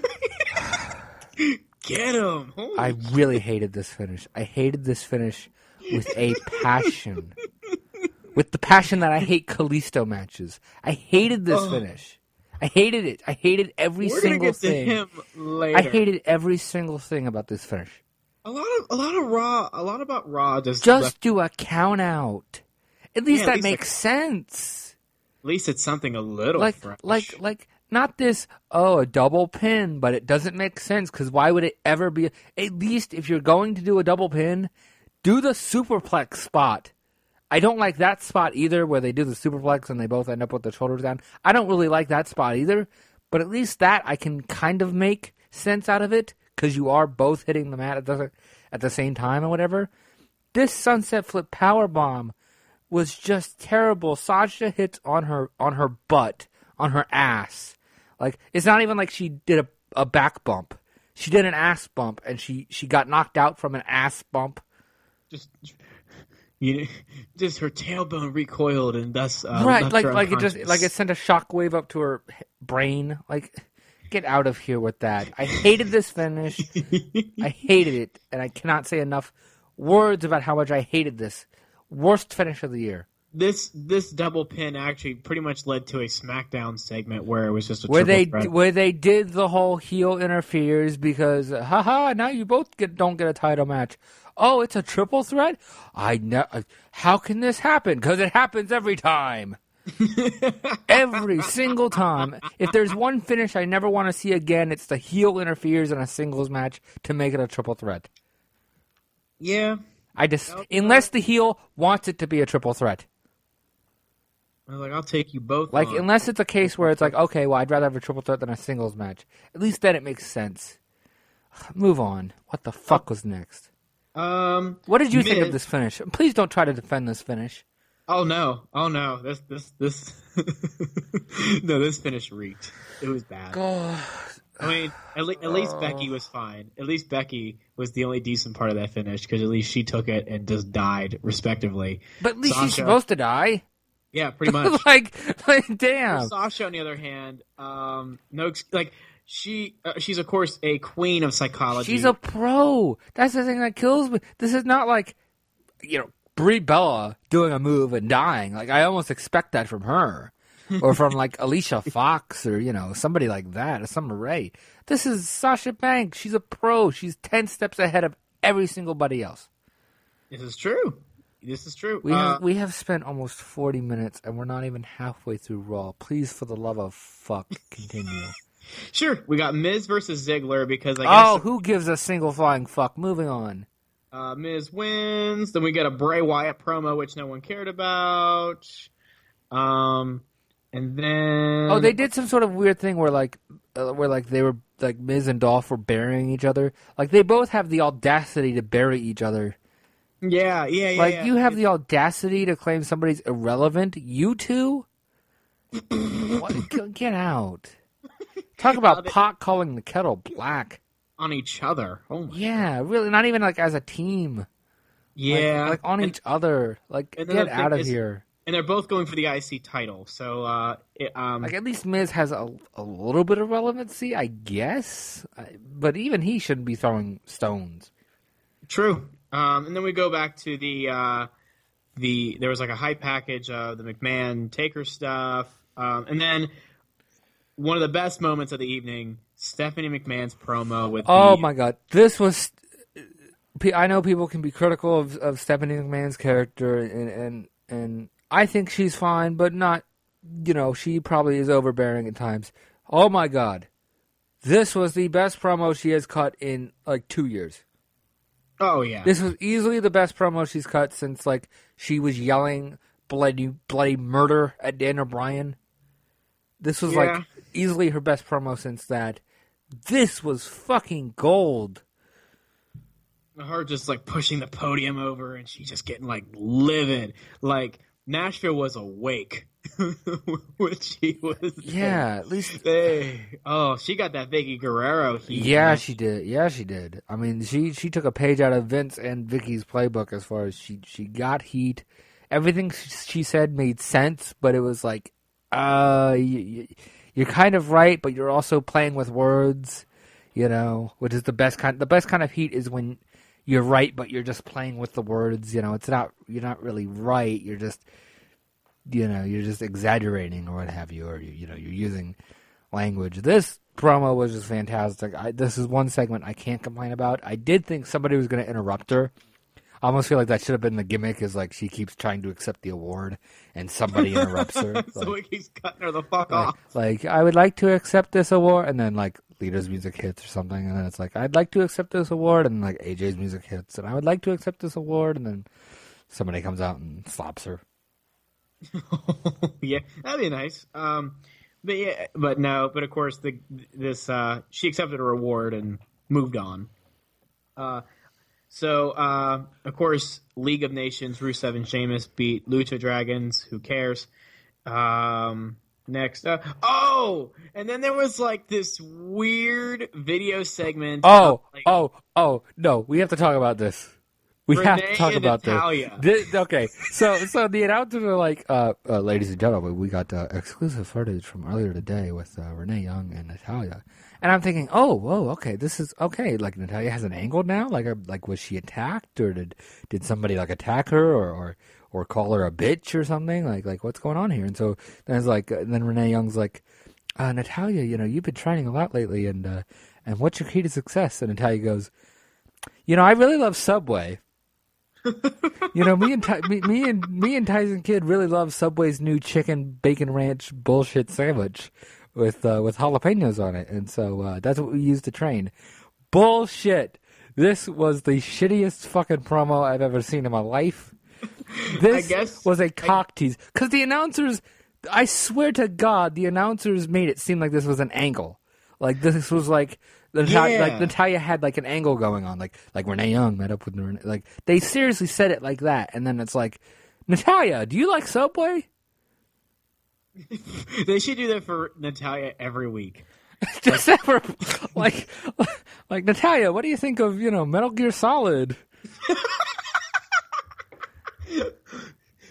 Get him! Holy I really hated this finish. I hated this finish with a passion. with the passion that I hate Kalisto matches. I hated this finish. I hated it. I hated every We're single thing. I hated every single thing about this finish. a lot of a lot of Raw. A lot about Raw just Just do a count out. At least Yeah, at that least, makes like, sense. at least it's something a little Like, fresh. like, like, not this. Oh, a double pin, but it doesn't make sense because why would it ever be? At least if you're going to do a double pin, do the superplex spot. I don't like that spot either, where they do the superplex and they both end up with their shoulders down. I don't really like that spot either, but at least that I can kind of make sense out of it because you are both hitting the mat at the at the same time or whatever. This sunset flip power bomb was just terrible. Sasha hits on her on her butt, on her ass. Like it's not even like she did a, a back bump. She did an ass bump and she she got knocked out from an ass bump. Just you know, just her tailbone recoiled and thus uh, right, like like it just like it sent a shockwave up to her brain. Like get out of here with that. I hated this finish. I hated it and I cannot say enough words about how much I hated this. Worst finish of the year. this this double pin actually pretty much led to a SmackDown segment where it was just a where they threat. where they did the whole heel interferes because haha now you both get don't get a title match. Oh, it's a triple threat. I know. How can this happen? Because it happens every time. every single time. If there's one finish I never want to see again, it's the heel interferes in a singles match to make it a triple threat. yeah. I just unless the heel wants it to be a triple threat. I was like, I'll take you both. Like on. unless it's a case where it's like, okay, well, I'd rather have a triple threat than a singles match. At least then it makes sense. Move on. What the fuck oh. was next? Um. What did you think of this finish? Please don't try to defend this finish. Oh no! Oh no! This this this. no, this finish reeked. It was bad. I mean, at, le- at least Becky was fine. At least Becky was the only decent part of that finish because at least she took it and just died respectively. But at least she's supposed to die. Yeah, pretty much. like, like, damn. Sasha, on the other hand, um, no, like she, uh, she's of course a queen of psychology. She's a pro. That's the thing that kills me. This is not like, you know, Brie Bella doing a move and dying. Like I almost expect that from her, or from like Alicia Fox, or you know somebody like that, or Summer Rae. This is Sasha Banks. She's a pro. She's ten steps ahead of every single body else. This is true. This is true. We Uh, have we have spent almost forty minutes, and we're not even halfway through Raw. Please, for the love of fuck, continue. sure, we got Miz versus Ziggler because I oh, who gives a single flying fuck? Moving on. uh, Miz wins. Then we get a Bray Wyatt promo, which no one cared about. Um, and then Oh, they did some sort of weird thing where like, uh, where like they were like Miz and Dolph were burying each other. Like they both have the audacity to bury each other. Yeah, yeah, yeah. Like yeah. you have the audacity to claim somebody's irrelevant. You two, what, get out. Talk about pot calling the kettle black. on each other. Oh my. Yeah, really, not even like as a team. Yeah, like, on and, each other. Like get out of is- here. and they're both going for the IC title. So, uh, it, um, Like at least Miz has a, a little bit of relevancy, I guess. But even he shouldn't be throwing stones. True. Um, and then we go back to the uh, the there was like a hype package of the McMahon Taker stuff, um, and then one of the best moments of the evening, Stephanie McMahon's promo with Oh the, my god, this was. I know people can be critical of, of Stephanie McMahon's character, and, and and I think she's fine, but not. You know, she probably is overbearing at times. Oh my god, this was the best promo she has cut in like two years. Oh yeah, This was easily the best promo she's cut since like she was yelling bloody bloody murder at Daniel Bryan. This was Yeah. like easily her best promo since that. This was fucking gold. her just like pushing the podium over, and she just getting like livid. Like Nashville was awake when she was. Yeah, at least Hey, oh, she got that Vickie Guerrero heat. yeah, she did. Yeah, she did. I mean, she she took a page out of Vince and Vickie's playbook as far as she she got heat. Everything she said made sense, but it was like, uh, you're kind of right, but you're also playing with words. you know, which is the best kind. The best kind of heat is when you're right, but you're just playing with the words. You know, it's not you're not really right. You're just you know you're just exaggerating or what have you, or you, you know you're using language. This promo was just fantastic. I, this is one segment I can't complain about. I did think somebody was going to interrupt her. I almost feel like that should have been the gimmick. Is like she keeps trying to accept the award, and somebody interrupts her. so Like- he keeps cutting her the fuck like, off. like, I would like to accept this award, and then like leader's music hits or something, and then it's like I'd like to accept this award, and like AJ's music hits, and I would like to accept this award, and then somebody comes out and slaps her. yeah, that'd be nice. Um, but yeah, but no, but of course the this uh, she accepted her reward and moved on. Uh, so uh, of course League of Nations, Rusev and Sheamus beat Lucha Dragons. Who cares? Um, next, uh, oh, and then there was like this weird video segment. Oh, of, like, oh, oh! No, we have to talk about this. We have to talk about this. Thi- okay, so so the announcers are like, uh, uh, "Ladies and gentlemen, we got uh, exclusive footage from earlier today with uh, Renee Young and Natalya." And I'm thinking, "Oh, whoa, okay, this is okay. Like Natalya has an angle now. Like, uh, like was she attacked, or did did somebody like attack her, or or or call her a bitch or something? Like, like what's going on here?" And so then it's like, uh, then Renee Young's like, uh, "Natalya, you know, you've been training a lot lately, and uh, and what's your key to success?" And Natalya goes, "You know, I really love Subway." you know, me and Ty- me, me and me and Tyson Kidd really love Subway's new chicken bacon ranch bullshit sandwich with uh, with jalapenos on it, and so uh, that's what we used to train. Bullshit. This was the shittiest fucking promo I've ever seen in my life. This guess- was a cock tease because the announcers. I swear to God, the announcers made it seem like this was an angle. Like this was like Natalya, Yeah. like Natalya had like an angle going on, like like Renee Young met up with Renee. Like they seriously said it like that, and then it's like, Natalya, do you like Subway? They should do that for Natalya every week. Just ever like like Natalya, what do you think of you know Metal Gear Solid?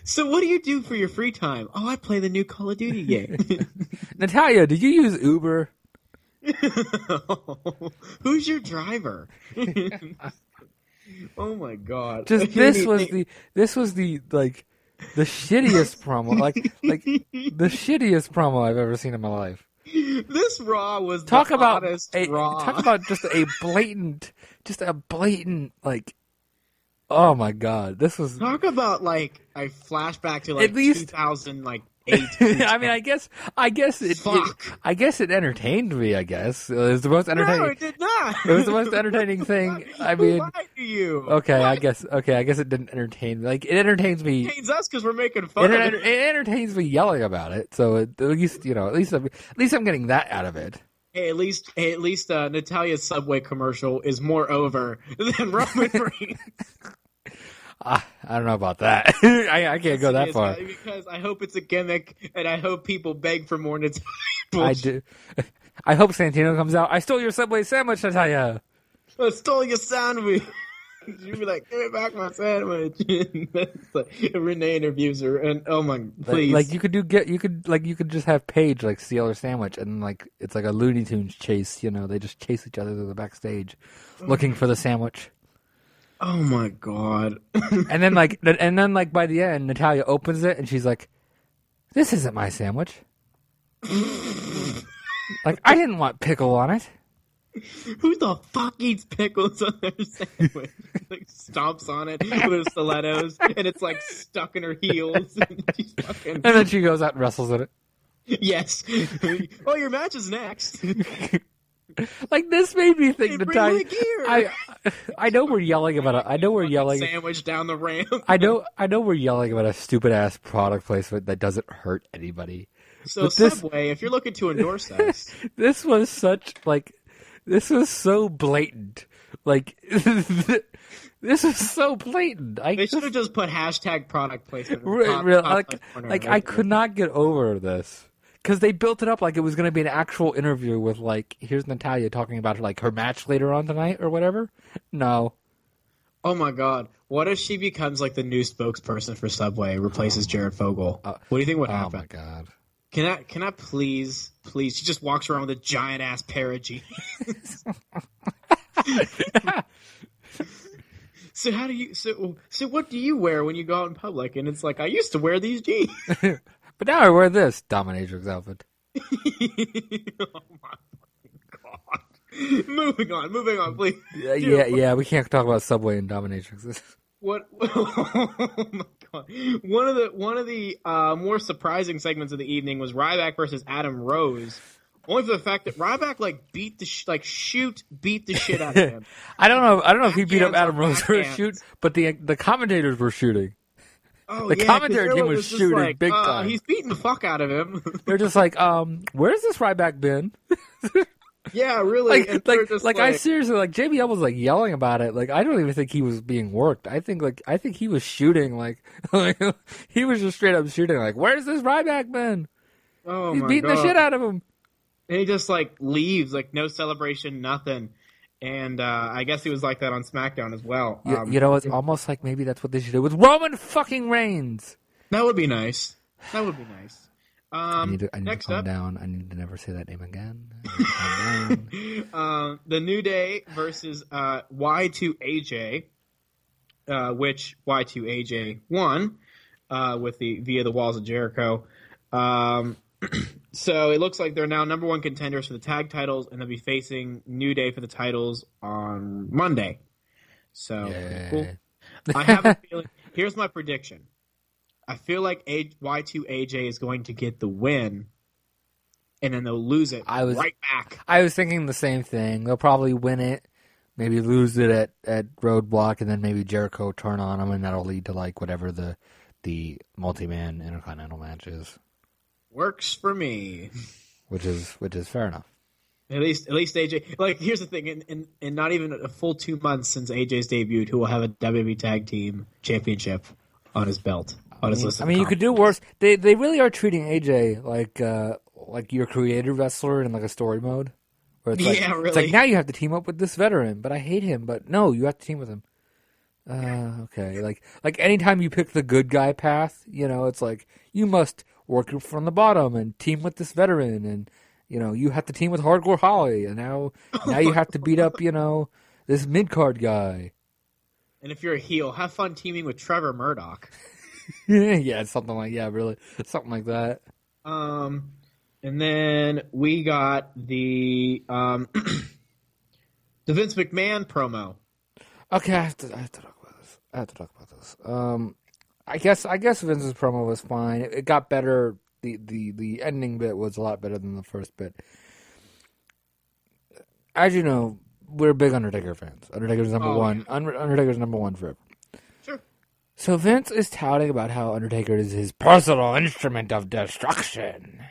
So what do you do for your free time? Oh, I play the new Call of Duty game. Natalya, did you use Uber? Who's your driver? oh my god! Just this was the this was the like the shittiest promo, like like the shittiest promo I've ever seen in my life. this Raw was talk the about a, Raw. talk about just a blatant just a blatant like oh my god this was Talk about like a flashback to like At least- 2000 like. I mean I guess I guess it, it I guess it entertained me I guess it was the most entertaining. no, it did not. it was the most entertaining thing I mean you? okay I guess okay I guess it didn't entertain me like it entertains me Entertains us because we're making fun it, of it. it entertains me yelling about it so it, at least you know at least I'm, at least I'm getting that out of it Hey, at least, hey, at least uh, Natalya's Subway commercial is more over than Roman Reigns. Ah, I don't know about that I, I can't go that far because I hope it's a gimmick, and I hope people beg for more Natalya. I do. I hope Santino comes out. I stole your Subway sandwich, Natalya. I stole your sandwich. You'd be like, give me back my sandwich. Like, Renee interviews her, and oh my, Like, please. like you could do get you could like you could just have Paige like steal her sandwich and like it's like a Looney Tunes chase. You know, they just chase each other to the backstage, looking for the sandwich. Oh my god. And then like and then like by the end, Natalya opens it and she's like, "This isn't my sandwich." like I didn't want pickle on it. Who the fuck eats pickles on their sandwich? like stomps on it with her stilettos, and it's like stuck in her heels. and she's fucking And then she goes out and wrestles in it. yes. oh, your match is next. Like this made me think Hey, the gear. I I know we're yelling about it. I know we're yelling. Sandwich down the ramp. I know I know we're yelling about a stupid ass product placement that doesn't hurt anybody. So But this- Subway, if you're looking to endorse us, This was such like this was so blatant. Like this is so blatant. I they should have just put hashtag product placement. in the re- top- re- top like like I could not get over this. Because they built it up like it was going to be an actual interview with like here's Natalya talking about her like her match later on tonight or whatever. No, Oh my god! What if she becomes like the new spokesperson for Subway, replaces Jared Fogle? Uh, what do you think would happen? oh my god, Can I can I please please? She just walks around with a giant ass pair of jeans. so how do you so so what do you wear when you go out in public? And it's like I used to wear these jeans. But now I wear this dominatrix outfit. oh my god! moving on, moving on, please. Yeah, Dude, yeah, yeah. We can't talk about Subway and dominatrixes. What? Oh my god! One of the one of the uh, more surprising segments of the evening was Ryback versus Adam Rose. Only for the fact that Ryback like beat the sh- like shoot beat the shit out of him. I don't know. I don't know if he beat up Adam Rose for a shoot, but the the commentators were shooting. Oh, The yeah, commentary team was just shooting like, big uh, time. He's beating the fuck out of him. They're just like, um, where's this Ryback been? yeah, really. like, like, just like, I seriously like JBL was like yelling about it. Like, I don't even think he was being worked. I think like, I think he was shooting. Like, like he was just straight up shooting. Like, where's this Ryback been? oh He's beating God. the shit out of him. And he just like leaves, like no celebration, nothing. And uh, I guess he was like that on SmackDown as well. You, Um, you know, it's almost like maybe that's what they should do with Roman fucking Reigns. that would be nice. That would be nice. I Um, need to, I need next to calm up, down. I need to never say that name again. I need to calm down. um, the New Day versus uh, Y2AJ, uh, which Y2AJ won uh, with the via the Walls of Jericho. Um, so it looks like they're now number one contenders for the tag titles, and they'll be facing New Day for the titles on Monday. So Yay. cool. I have a feeling. Here's my prediction. I feel like A- Y2AJ is going to get the win, and then they'll lose it I was- right back. I was thinking the same thing. They'll probably win it, maybe lose it at, at Roadblock, and then maybe Jericho turn on them, and that'll lead to like whatever the the multi man intercontinental match is, Works for me. which is which is fair enough. At least, at least AJ. Like, here's the thing: in, in, in not even a full two months since AJ's debuted, who will have a WWE Tag Team Championship on his belt, on his list. I mean, you could do worse. They they really are treating AJ like uh like your creative wrestler in like a story mode. Where it's like, Yeah, It's like now you have to team up with this veteran, but I hate him. But no, you have to team with him. Uh, okay, like like anytime you pick the good guy path, you know, it's like you must work group from the bottom and team with this veteran, and you know you have to team with Hardcore Holly, and now now you have to beat up you know this mid card guy. And if you're a heel, have fun teaming with Trevor Murdoch. yeah, something like yeah, really, something like that. Um, and then we got the um, the Vince McMahon promo. Okay, I have to. I have to talk about this. I have to talk about this. Um, I guess. I guess Vince's promo was fine. It, it got better. The, the the ending bit was a lot better than the first bit. As you know, we're big Undertaker fans. Undertaker's number Oh, one. Under, Undertaker's number one forever. Sure. So Vince is touting about how Undertaker is his personal instrument of destruction,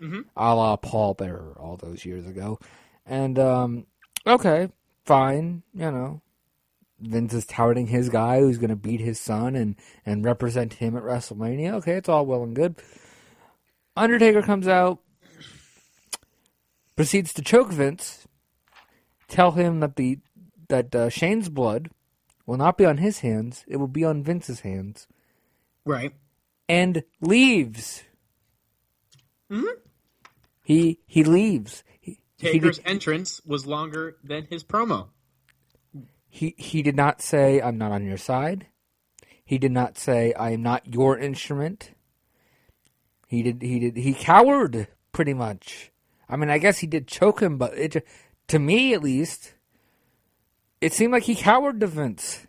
Mm-hmm. a la Paul Bearer all those years ago. And um, okay, fine, you know, Vince is touting his guy who's going to beat his son and and represent him at WrestleMania. Okay, it's all well and good. Undertaker comes out, proceeds to choke Vince, tell him that the that uh, Shane's blood will not be on his hands; it will be on Vince's hands, Right. and leaves. Mhm. He he leaves. He, he, Taker's did, entrance was longer than his promo. He he did not say I'm not on your side. He did not say I am not your instrument. He did he did he cowered pretty much. I mean, I guess he did choke him, but it to me at least, it seemed like he cowered to Vince.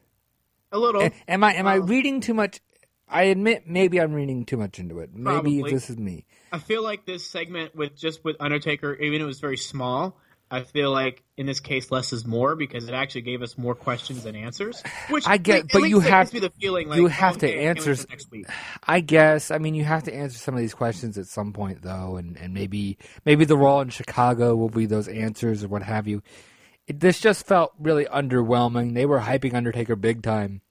A little. A- Am I am I um, reading too much? I admit maybe I'm reading too much into it. Maybe Probably. this is me. I feel like this segment with just with Undertaker, even it was very small. I feel like in this case, less is more because it actually gave us more questions than answers. Which I get- but you have- to, the feeling like you have to okay, I can't wait answer- next week. I guess. I mean, you have to answer some of these questions at some point, though, and, and maybe maybe the Raw in Chicago will be those answers or what have you. It, this just felt really underwhelming. They were hyping Undertaker big time,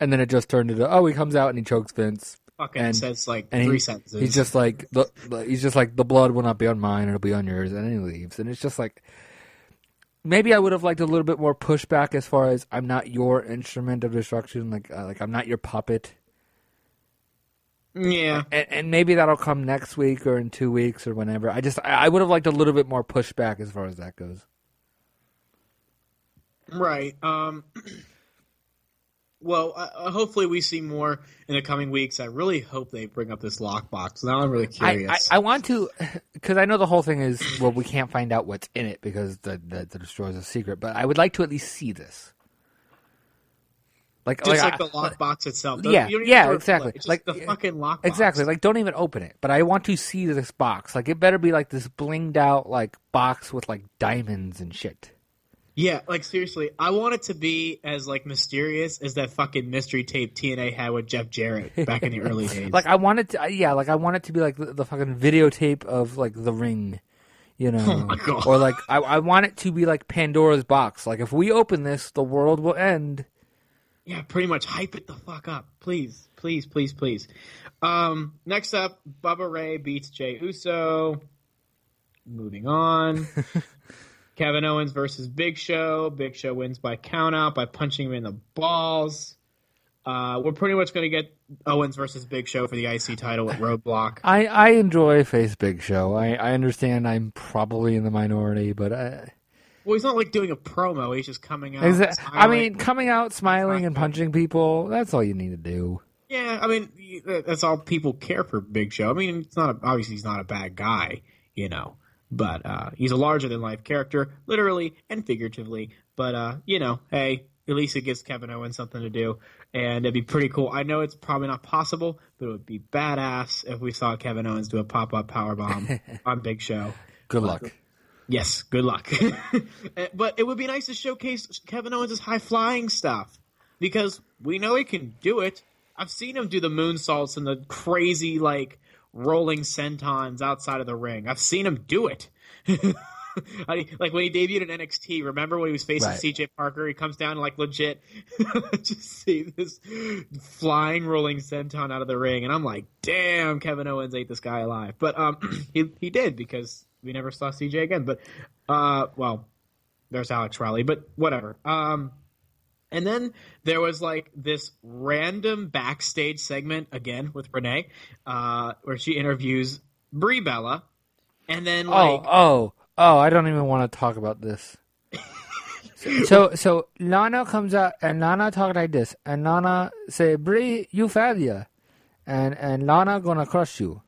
and then it just turned into oh, he comes out and he chokes Vince, Fucking and- says like and three he- sentences. he's just like the, he's just like the blood will not be on mine; it'll be on yours, and then he leaves, and it's just like. Maybe I would have liked a little bit more pushback as far as I'm not your instrument of destruction, like uh, like I'm not your puppet. Yeah. and, and maybe that'll come next week or in two weeks or whenever. I just I, I would have liked a little bit more pushback as far as that goes. Right. Um, well, uh, hopefully we see more in the coming weeks. I really hope they bring up this lockbox. Now I'm really curious. I, I want to because I know the whole thing is well we can't find out what's in it because the the, the destroyer's a secret. But I would like to at least see this. Like, just like, I- the lockbox itself. Yeah, You don't even yeah, exactly. Just Like, the fucking lockbox. Exactly. Like, don't even open it. But I want to see this box. Like, it better be like this blinged out like box with like diamonds and shit. Yeah, like seriously, I want it to be as like mysterious as that fucking mystery tape TNA had with Jeff Jarrett back in the early days. Like, I want it to. Yeah, like I want it to be like the, the fucking videotape of like the ring. You know, Oh my God. or like I, I want it to be like Pandora's box. Like if we open this, the world will end. Yeah, pretty much hype it the fuck up. Please, please, please, please. Um, next up, Bubba Ray beats Jay Uso. Moving on. Kevin Owens versus Big Show. Big Show wins by countout by punching him in the balls. Uh, we're pretty much going to get Owens versus Big Show for the IC title at Roadblock. I, I enjoy Face Big Show. I, I understand I'm probably in the minority, but I, Well, he's not like doing a promo. He's just coming out. I mean, coming out smiling and punching people, that's all you need to do. Yeah, I mean that's all people care for Big Show. I mean, it's not a, obviously he's not a bad guy, you know, but uh, he's a larger than life character, literally and figuratively. But uh, you know, hey, at least it gives Kevin Owens something to do, and it'd be pretty cool. I know it's probably not possible, but it would be badass if we saw Kevin Owens do a pop up power bomb on Big Show. Good luck. Yes, good luck. Uh, but it would be nice to showcase Kevin Owens' high flying stuff because we know he can do it. I've seen him do the moon moonsaults and the crazy like rolling sentons outside of the ring. I've seen him do it. I, like when he debuted in NXT, remember when he was facing Right. CJ Parker? He comes down and, like legit, just see this flying rolling senton out of the ring, and I'm like, damn, Kevin Owens ate this guy alive. But um, he he did because we never saw CJ again. But uh, well, there's Alex Riley, but whatever. Um, and then there was like this random backstage segment again with Renee, uh, where she interviews Brie Bella, and then like oh, oh, oh! I don't even want to talk about this. so, so Lana comes out and Lana talk like this, and Lana say, "Brie, you failure," and and Lana gonna crush you.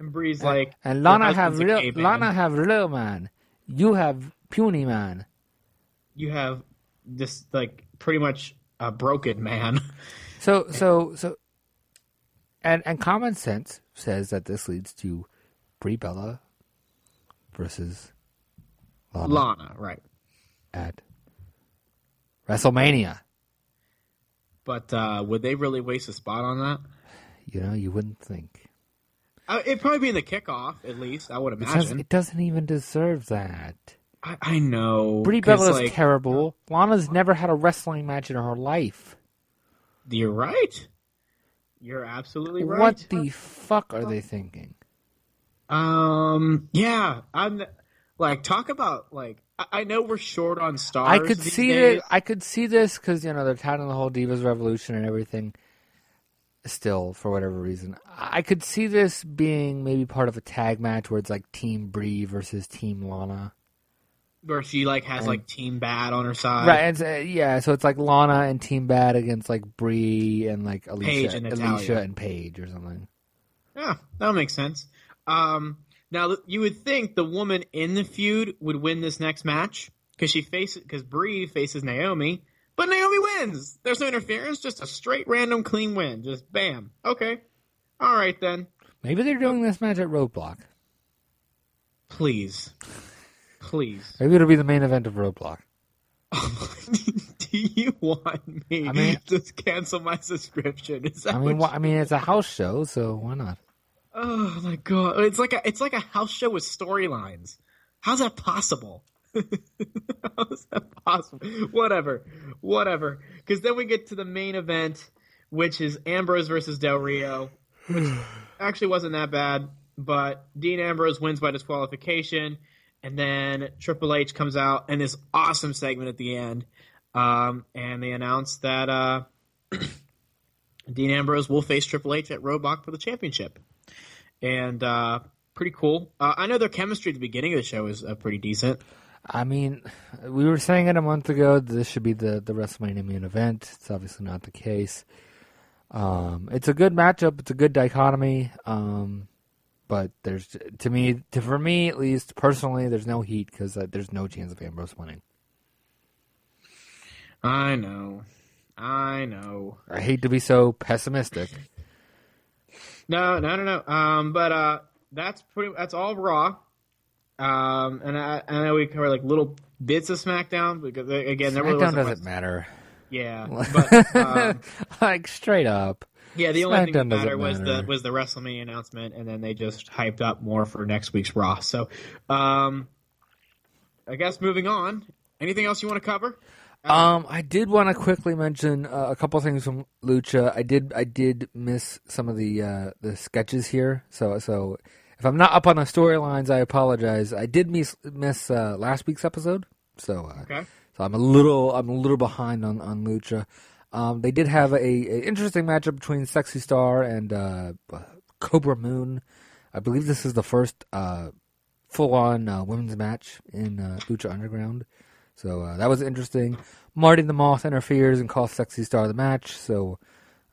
and Brie's like, And "Your Lana have real. Lana have real man. You have puny man. you have this like pretty much a broken man. So, so, so, and and common sense says that this leads to Brie Bella versus Lana Lana, right? at WrestleMania. But uh, would they really waste a spot on that? You know, you wouldn't think. Uh, it'd probably be in the kickoff, at least. I would It doesn't, imagine. it doesn't even deserve that. I, I know. Brie Bella's like, terrible. Lana's never had a wrestling match in her life. You're right. You're absolutely right. What the fuck are they thinking? Um. Yeah. I'm. Like, talk about like. I, I know we're short on stars. I could see days. it. I could see this because you know they're touting the whole Divas Revolution and everything. Still, for whatever reason, I could see this being maybe part of a tag match where it's like Team Brie versus Team Lana. Where she like has like Team Bad on her side. right? It's, uh, yeah, so it's like Lana and Team Bad against like Brie and like Alicia, Paige and Alicia and Paige or something. Yeah, that makes sense. Um. Now you would think the woman in the feud would win this next match because she faces because Brie faces Naomi, but Naomi wins. There's no interference, just a straight random clean win. Just bam. Okay. All right then. Maybe they're doing this match at Roadblock. Please. Please. Maybe it'll be the main event of Roadblock. Do you want me I mean- to cancel my subscription? Is that I mean, wh- I mean, it's a house show, so why not? Oh my god! It's like a it's like a house show with storylines. How's that possible? How's that possible? Whatever, whatever. Because then we get to the main event, which is Ambrose versus Del Rio, which actually wasn't that bad. But Dean Ambrose wins by disqualification, and then Triple H comes out in this awesome segment at the end, um, and they announce that uh, Dean Ambrose will face Triple H at Roadblock for the championship, and uh, pretty cool. Uh, I know their chemistry at the beginning of the show is uh, pretty decent. I mean, we were saying it a month ago. This should be the the WrestleMania main event. It's obviously not the case. Um, it's a good matchup. It's a good dichotomy. Um, but there's to me, to, for me at least personally, there's no heat because uh, there's no chance of Ambrose winning. I know, I know. I hate to be so pessimistic. No, no, no, no. Um, but uh, that's pretty. That's all Raw. Um, and I, I know we cover like little bits of SmackDown because uh, again, there really SmackDown doesn't much- matter. Yeah, but um, like straight up. Yeah, the only thing that SmackDown mattered was the was the WrestleMania announcement, and then they just hyped up more for next week's Raw. So, um, I guess moving on. Anything else you want to cover? Um, I did want to quickly mention uh, a couple things from Lucha. I did, I did miss some of the uh, the sketches here. So, so if I'm not up on the storylines, I apologize. I did miss miss uh, last week's episode. So, uh, Okay. so I'm a little, I'm a little behind on on Lucha. Um, they did have a, a interesting matchup between Sexy Star and uh, Cobra Moon. I believe this is the first uh, full on uh, women's match in uh, Lucha Underground. So uh, that was interesting. Marty the Moth interferes and calls Sexy Star the match. So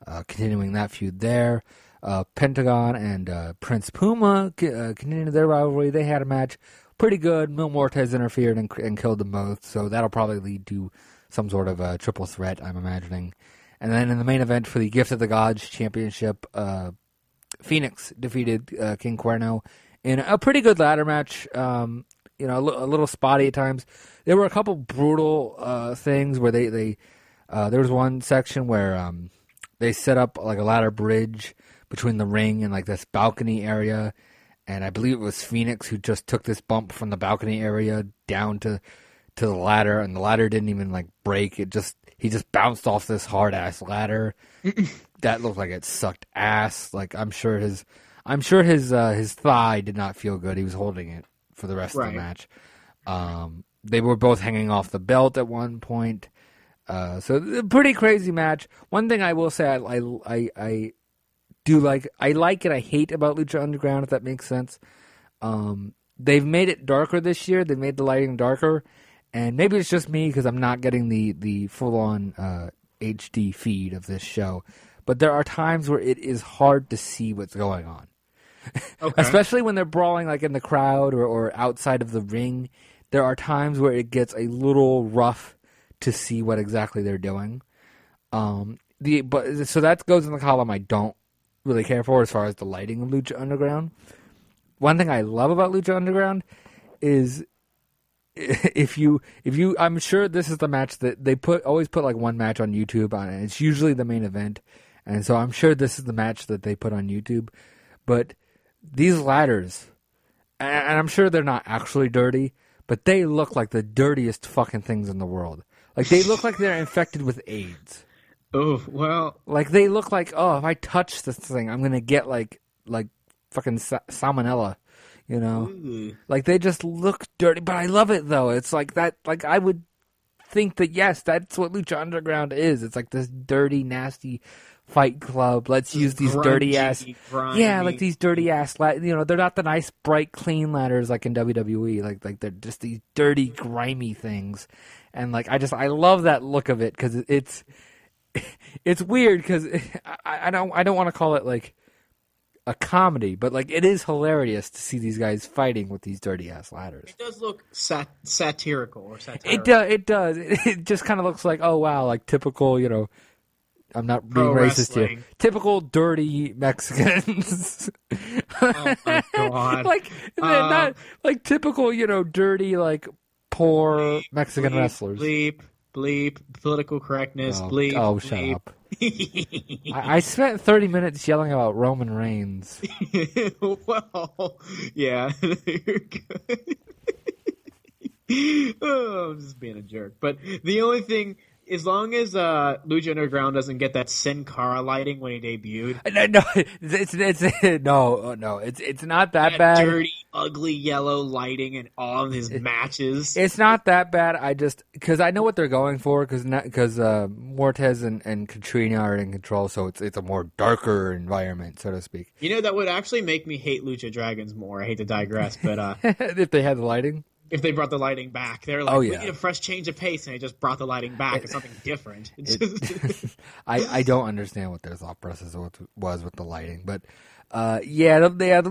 uh, continuing that feud there. Pentagon and Prince Puma c- continuing their rivalry. They had a match pretty good. Mil Muertes interfered and, and killed them both. So that'll probably lead to some sort of a triple threat, I'm imagining. And then in the main event for the Gift of the Gods Championship, uh, Fenix defeated uh, King Cuerno in a pretty good ladder match. Um, you know, a, little spotty at times. There were a couple brutal uh, things where they they uh, there was one section where um, they set up like a ladder bridge between the ring and like this balcony area, and I believe it was Fenix who just took this bump from the balcony area down to to the ladder, and the ladder didn't even like break. It just he just bounced off this hard ass ladder. that looked like it sucked ass. Like I'm sure his I'm sure his uh, his thigh did not feel good. He was holding it for the rest of the match. Um, they were both hanging off the belt at one point. Uh, so pretty crazy match. One thing I will say, I, I, I, I do like, I like it. I hate about Lucha Underground, if that makes sense. Um, they've made it darker this year. They made the lighting darker, and maybe it's just me because I'm not getting the the full on uh, HD feed of this show. But there are times where it is hard to see what's going on Okay. especially when they're brawling like in the crowd or, or outside of the ring there are times where it gets a little rough to see what exactly they're doing um the but so that goes in the column i don't really care for as far as the lighting of lucha underground one thing i love about lucha underground is if you if you i'm sure this is the match that they put always put like one match on youtube on it. It's usually the main event. And so i'm sure this is the match that they put on youtube. But these ladders and i'm sure they're not actually dirty but they look like the dirtiest fucking things in the world. Like they look like they're infected with aids. Oh well, like they look like oh if i touch this thing i'm gonna get like like fucking sa- salmonella you know ooh. like they just look dirty, but I love it though. It's like that. Like I would think that yes, that's what Lucha Underground is. It's like this dirty, nasty fight club. Let's use these dirty ass. grimy. Yeah, like these dirty ass. La- you know, they're not the nice, bright, clean ladders like in WWE. Like like they're just these dirty, grimy things. And like I just I love that look of it because it's it's weird because I, I don't I don't want to call it like a comedy, but like it is hilarious to see these guys fighting with these dirty ass ladders. It does look sat- satirical or satirical. It does. It does. It, just kind of looks like oh wow, like typical. You know, I'm not being Pro racist here. Typical dirty Mexicans. Oh my god! like Uh, not like typical. You know, dirty like poor Mexican bleep, wrestlers. Bleep, bleep, political correctness. Oh, bleep. oh, shut bleep. up. I, I spent 30 minutes yelling about Roman Reigns. well, yeah. You're good. oh, I'm just being a jerk. But the only thing as long as uh, Lucha Underground doesn't get that Sin Cara lighting when he debuted, No, no, it's it's, no, no, it's it's not that that bad. dirty, ugly yellow lighting in all of his matches. It's not that bad. I just because I know what they're going for because because uh, Muertes and, and Catrina are in control, so it's it's a more darker environment, so to speak. you know that would actually make me hate Lucha Dragons more. I hate to digress, but uh, if they had the lighting, if they brought the lighting back, they're like, Oh, "We need a fresh change of pace," and they just brought the lighting back. It's something different. Just- I I don't understand what their thought process was, with the lighting, but. Uh, yeah, they had,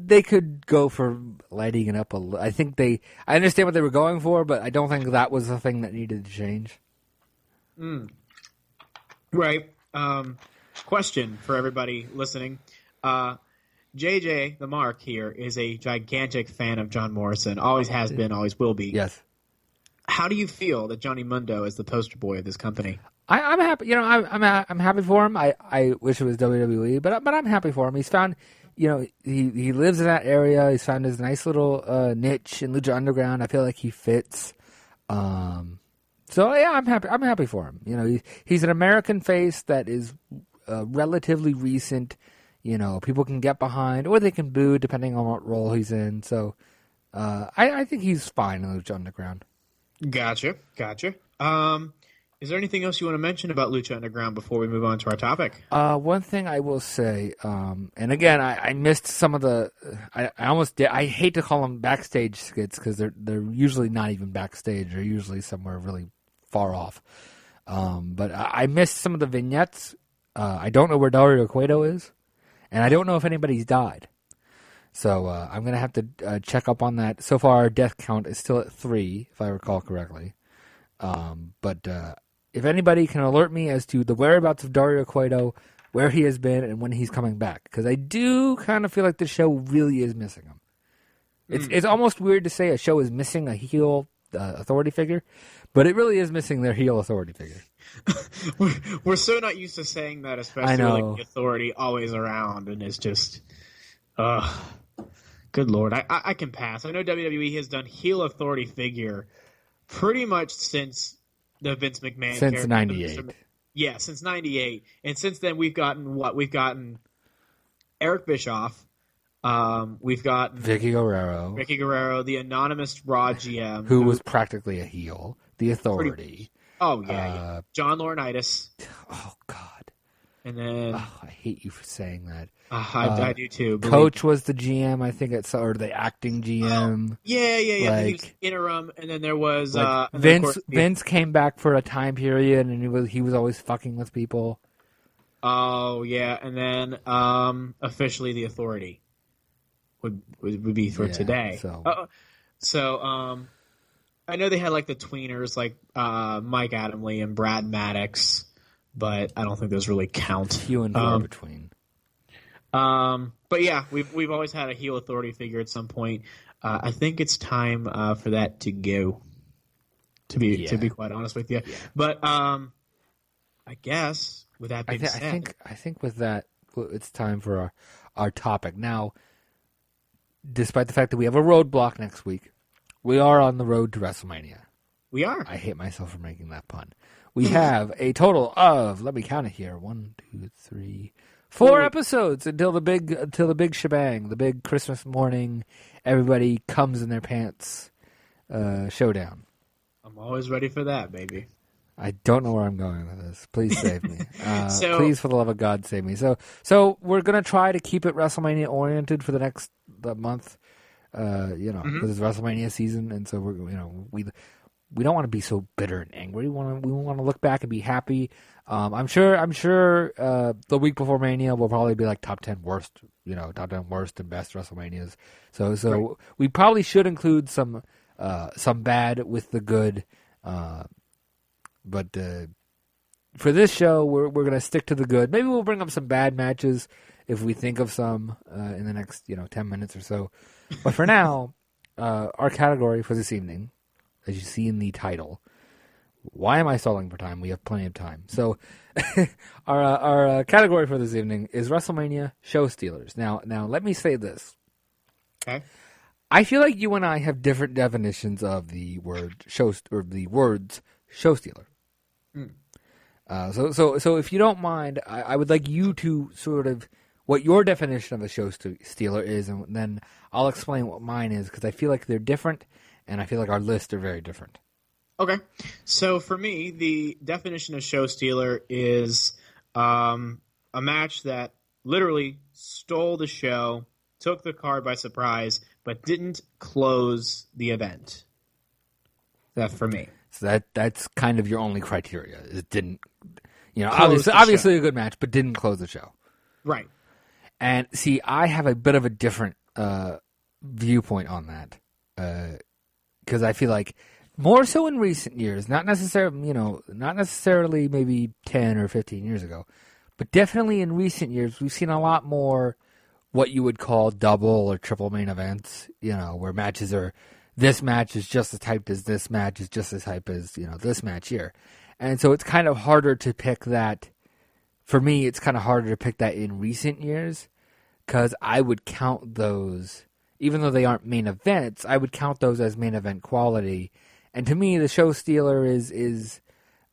they could go for lighting it up a I think they. I understand what they were going for, but I don't think that was the thing that needed to change. Right. Um, question for everybody listening. Uh, JJ, the Mark here, is a gigantic fan of John Morrison. Always has been, always will be. Yes. How do you feel that Johnny Mundo is the poster boy of this company? I, I'm happy. You know, I, I'm I'm happy for him. I, I wish it was WWE, but but I'm happy for him. He's found, you know, he he lives in that area. He's found his nice little uh, niche in Lucha Underground. I feel like he fits. Um, so yeah, I'm happy. I'm happy for him. You know, he, he's an American face that is uh, relatively recent. You know, people can get behind or they can boo depending on what role he's in. So, uh, I, I think he's fine in Lucha Underground. Gotcha. Gotcha. Um, is there anything else you want to mention about Lucha Underground before we move on to our topic? Uh, one thing I will say, um, and again, I, I missed some of the. I, I almost did. I hate to call them backstage skits because they're they're usually not even backstage. They're usually somewhere really far off. Um, but I, I missed some of the vignettes. Uh, I don't know where Dario Cueto is, and I don't know if anybody's died. So uh, I'm gonna have to uh, check up on that. So far, our death count is still at three, if I recall correctly. Um, but uh, if anybody can alert me as to the whereabouts of Dario Cueto, where he has been, and when he's coming back, because I do kind of feel like the show really is missing him. It's it's almost weird to say a show is missing a heel uh, authority figure, but it really is missing their heel authority figure. We're, we're so not used to saying that, especially I know. with like the authority always around, and it's just, uh good lord, I, I I can pass. I know WWE has done heel authority figure pretty much since the Vince McMahon Since '98, Yeah, since '98, and since then we've gotten what we've gotten. Eric Bischoff, um, we've got Vickie Guerrero, Ricky Guerrero, the anonymous Raw GM, who was practically a heel, the authority. Oh yeah, yeah. uh, John Laurinaitis, Oh God, and then oh, I hate you for saying that. uh, I, I do too. Coach was the GM, I think, it's or the acting GM. Yeah, yeah, yeah. Was Like- interim, and then there was Like, uh, and then, of Vince course, Vince came back for a time period, and he was he was always fucking with people. Oh yeah, and then um, officially the authority would would, would be for Yeah, today. so- Uh, so um, I know they had like the tweeners, like uh, Mike Adamle and Brad Maddox, but I don't think those really count. Few and far Um, between. Um, but yeah, we've we've always had a heel authority figure at some point. Uh, I think it's time uh, for that to go. To be Yeah. to be quite honest with you, but um, I guess with that I, being thi- I think I think with that, it's time for our our topic now. Despite the fact that we have a roadblock next week, we are on the road to WrestleMania. we are. I hate myself for making that pun. We have a total of let me count it here: one, two, three, four Four. episodes until the big until the big shebang, the big Christmas morning. Everybody comes in their pants uh, showdown. I'm always ready for that, baby. I don't know where I'm going with this. Please save me. Uh, So- please, for the love of God, save me. So, so we're gonna try to keep it WrestleMania oriented for the next uh, month. Uh, you know, Mm-hmm. because it's WrestleMania season, and so we're you know we we don't want to be so bitter and angry. We want to we want to look back and be happy. Um, I'm sure I'm sure uh, the week before Mania will probably be like top ten worst, you know, top ten worst and best WrestleManias. So so we probably should include some uh, some bad with the good. Uh, but uh, for this show, we're we're gonna stick to the good. Maybe we'll bring up some bad matches if we think of some uh, in the next you know ten minutes or so. But for now, uh, our category for this evening, as you see in the title, why am I stalling for time? We have plenty of time. So, our uh, our uh, category for this evening is WrestleMania show stealers. Now, now let me say this. Okay. I feel like you and I have different definitions of the word show or the words show stealer. Uh, so, so, so, if you don't mind, I, I would like you to sort of what your definition of a show stealer is, and then I'll explain what mine is because I feel like they're different, and I feel like our lists are very different. Okay. So for me, the definition of show stealer is um, a match that literally stole the show, took the card by surprise, but didn't close the event. That for me. So that that's kind of your only criteria. It didn't, you know, Close obviously, obviously a good match, but didn't close the show. Right. And see, I have a bit of a different uh, viewpoint on that because I feel like more so in recent years, not necessarily, you know, not necessarily maybe ten or fifteen years ago, but definitely in recent years, we've seen a lot more what you would call double or triple main events. You know, where matches are this match is just as hyped as this match is just as hype as you know this match here, and so it's kind of harder to pick that. For me, it's kind of harder to pick that in recent years because I would count those, even though they aren't main events, I would count those as main event quality. And to me, the show stealer is is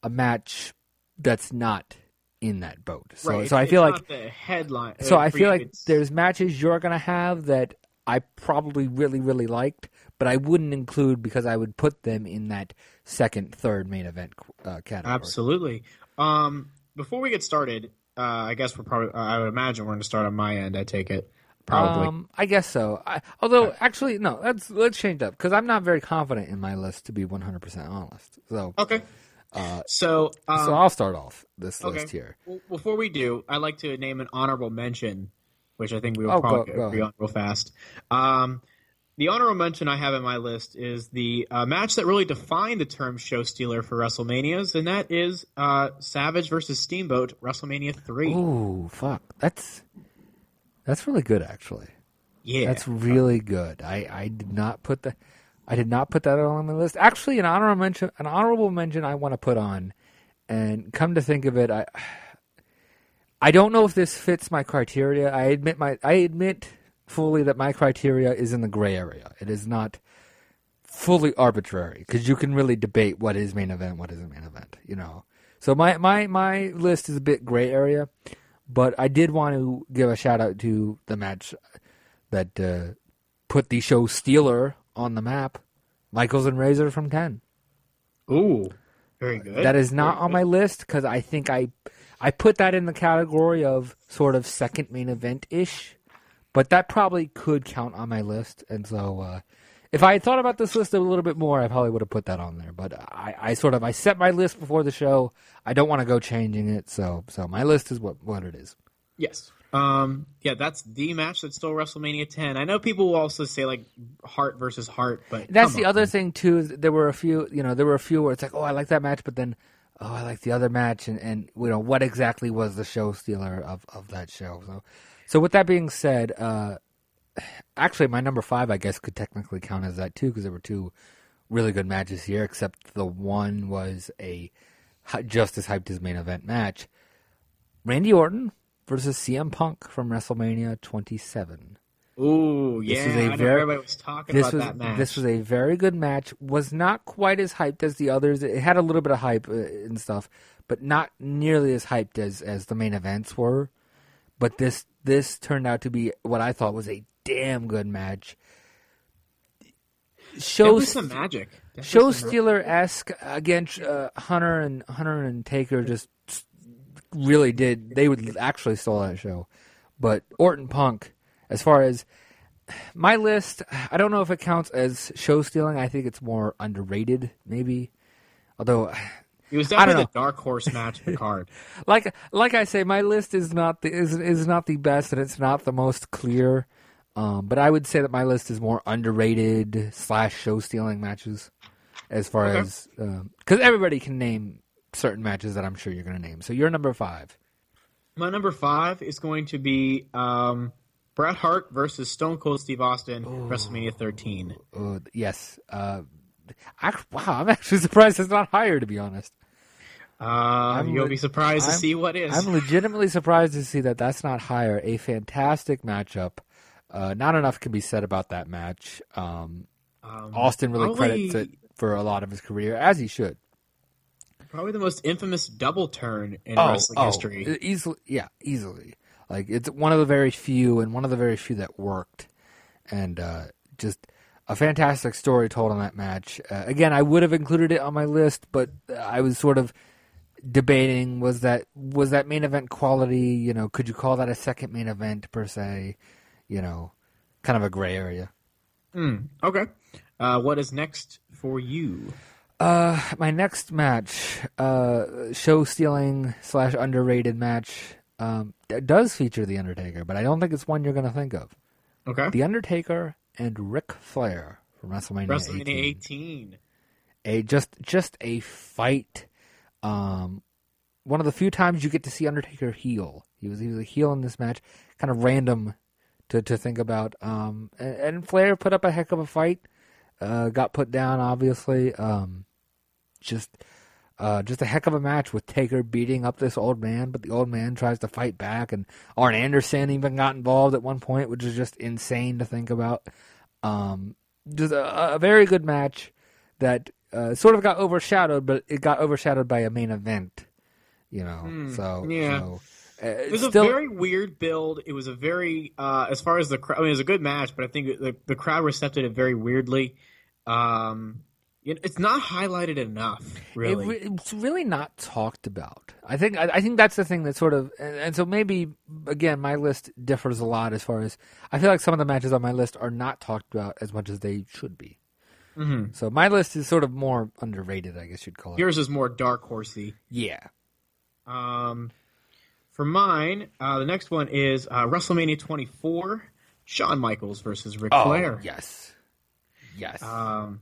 a match that's not in that boat. So, right. so I feel like the headline. so uh, I feel like there's matches you're gonna have that I probably really really liked, but I wouldn't include because I would put them in that second, third main event uh, category. Absolutely. Um, before we get started, uh, I guess we're probably. Uh, I would imagine we're going to start on my end. I take it. Probably. Um, I guess so. I, although, actually, no. Let's let's change up because I'm not very confident in my list to be 100 percent honest. So, okay. so, um, so I'll start off this okay. list here. Well, before we do, I'd like to name an honorable mention, which I think we will Oh, probably go- go agree ahead. on real fast. Um, the honorable mention I have in my list is the uh, match that really defined the term show stealer for WrestleManias, and that is uh, Savage versus Steamboat WrestleMania 3. Ooh, fuck. That's that's really good, actually. yeah. That's really good. I, I did not put the I did not put that on my list. Actually, an honorable mention an honorable mention I want to put on, and come to think of it, I I don't know if this fits my criteria. I admit my I admit fully that my criteria is in the gray area. It is not fully arbitrary because you can really debate what is main event, what isn't main event. You know, so my my my list is a bit gray area, but I did want to give a shout out to the match that uh, put the show stealer on the map. Michaels and Razor from ten. Ooh. Very good. That is not Very on good. my list because I think I I put that in the category of sort of second main event ish, but that probably could count on my list. And so, uh, if I had thought about this list a little bit more, I probably would have put that on there. But I, I sort of I set my list before the show. I don't want to go changing it, so so my list is what what it is. Yes. Um, yeah, that's the match that stole WrestleMania 10. I know people will also say like Hart versus Hart, but That's the on. other thing too. Is there were a few, you know, there were a few where it's like, oh, I like that match, but then, oh, I like the other match, and and you know, what exactly was the show stealer of of that show? So, so with that being said, uh, actually, my number five, I guess, could technically count as that too, because there were two really good matches here, except the one was a just as hyped as main event match. Randy Orton versus CM Punk from WrestleMania 27. Ooh, yeah. This was a I know very- everybody was talking about was that match. this was a very good match. Was not quite as hyped as the others. It had a little bit of hype uh, and stuff, but not nearly as hyped as as the main events were. But this this turned out to be what I thought was a damn good match. Show some magic. Show stealer esque again. Uh, Hunter and Hunter and Taker just really did. They would actually stole that show, but Orton Punk, as far as my list, I don't know if it counts as show stealing. I think it's more underrated, maybe. Although, It was definitely the dark horse match of the card. like like I say, my list is not the is is not the best, and it's not the most clear. Um, but I would say that my list is more underrated slash show stealing matches, as far Okay. as because everybody can name certain matches that I'm sure you're going to name. So you're number five. My number five is going to be um, Bret Hart versus Stone Cold Steve Austin, WrestleMania 13. Uh, yes. Uh, I, wow, I'm actually surprised it's not higher. To be honest, Uh, you'll le- be surprised to I'm- see what is. I'm legitimately surprised to see that that's not higher. A fantastic matchup. Uh, not enough can be said about that match. Um, Um, Austin really probably- credits it for a lot of his career, as he should. Probably the most infamous double turn in wrestling history. e- Easily, yeah, easily. Like it's one of the very few, and one of the very few that worked, and uh, just a fantastic story told on that match. Uh, again, I would have included it on my list, but I was sort of debating was that was that main event quality. You know, could you call that a second main event per se? You know, kind of a gray area. Okay. Uh, what is next for you? Uh, my next match, uh, show stealing slash underrated match, um, d- does feature the Undertaker, but I don't think it's one you're going to think of. Okay. The Undertaker and Ric Flair from WrestleMania, WrestleMania 18. 18. A just just a fight. Um, one of the few times you get to see Undertaker heel. He was he was a heel in this match. Kind of random to to think about. Um, and, and Flair put up a heck of a fight. Uh, got put down obviously. Um, just. Uh, just a heck of a match with Taker beating up this old man, but the old man tries to fight back, and Arn Anderson even got involved at one point, which is just insane to think about. Um, just a, a very good match that uh, sort of got overshadowed, but it got overshadowed by a main event. You know, so yeah. so, uh, It was still, a very weird build. It was a very, uh, as far as the crowd, I mean, it was a good match, but I think the, the crowd recepted it very weirdly. Um, it's not highlighted enough, really. It, re- it's really not talked about. I think I, I think that's the thing that sort of and, and so maybe again my list differs a lot as far as I feel like some of the matches on my list are not talked about as much as they should be. Mm-hmm. So my list is sort of more underrated, I guess you'd call it. Yours is more dark horsey. yeah. Um, for mine, uh, the next one is uh, WrestleMania 24, Shawn Michaels versus Ric Flair. Oh, yes. Yes. Um,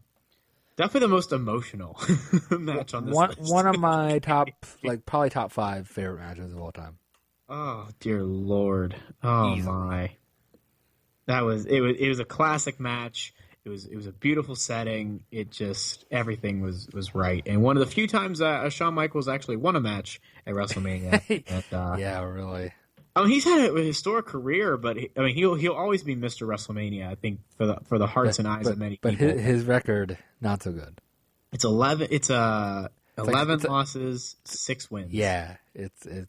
definitely the most emotional match on this one list. one of my top like probably top five favorite matches of all time. Oh dear lord! Oh Easily. my, that was it. Was it was a classic match. It was it was a beautiful setting. It just everything was was right. And one of the few times uh, Shawn Michaels actually won a match at WrestleMania. and, uh, yeah, really. I mean, he's had a historic career, but he, I mean, he'll he'll always be Mr. WrestleMania. I think for the for the hearts and eyes but, of many but people. his, his record not so good. it's eleven. It's uh, like- eleven it's a- losses, six wins. Yeah, it's it.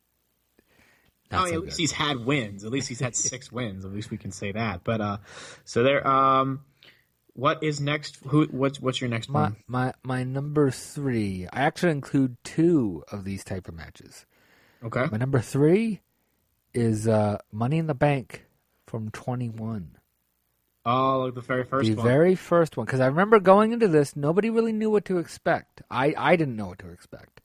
I mean, so at least good. he's had wins. At least he's had six wins. At least we can say that. But uh, so there. Um, what is next? Who? What's what's your next my one? my my number three. I actually include two of these type of matches. Okay. My number three is uh, Money in the Bank from twenty one. Oh, like the very first the one. very first one because I remember going into this, nobody really knew what to expect. I I didn't know what to expect,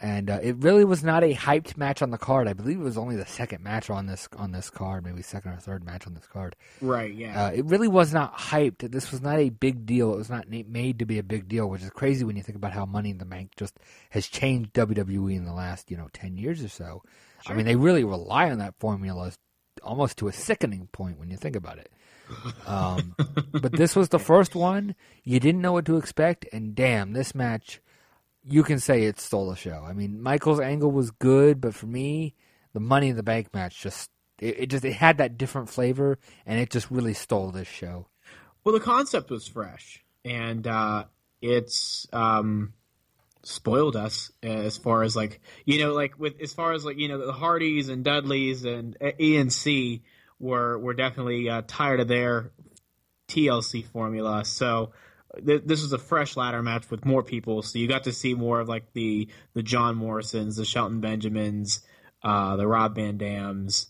and uh, it really was not a hyped match on the card. I believe it was only the second match on this on this card, maybe second or third match on this card. right. Yeah. Uh, it really was not hyped. This was not a big deal. It was not made to be a big deal, which is crazy when you think about how Money in the Bank just has changed WWE in the last you know ten years or so. I mean, they really rely on that formula almost to a sickening point when you think about it. Um, but this was the first one. You didn't know what to expect, and damn, this match, you can say it stole the show. I mean, Michaels Angle was good, but for me, the Money in the Bank match just it, it just it had that different flavor, and it just really stole this show. Well, the concept was fresh, and uh, it's um, spoiled us as far as like you know, like with as far as like you know, the Hardys and Dudleys and E&C were were definitely uh, tired of their TLC formula. So th- this was a fresh ladder match with more people, so you got to see more of like the the John Morrisons, the Shelton Benjamins, uh, the Rob Van Dams,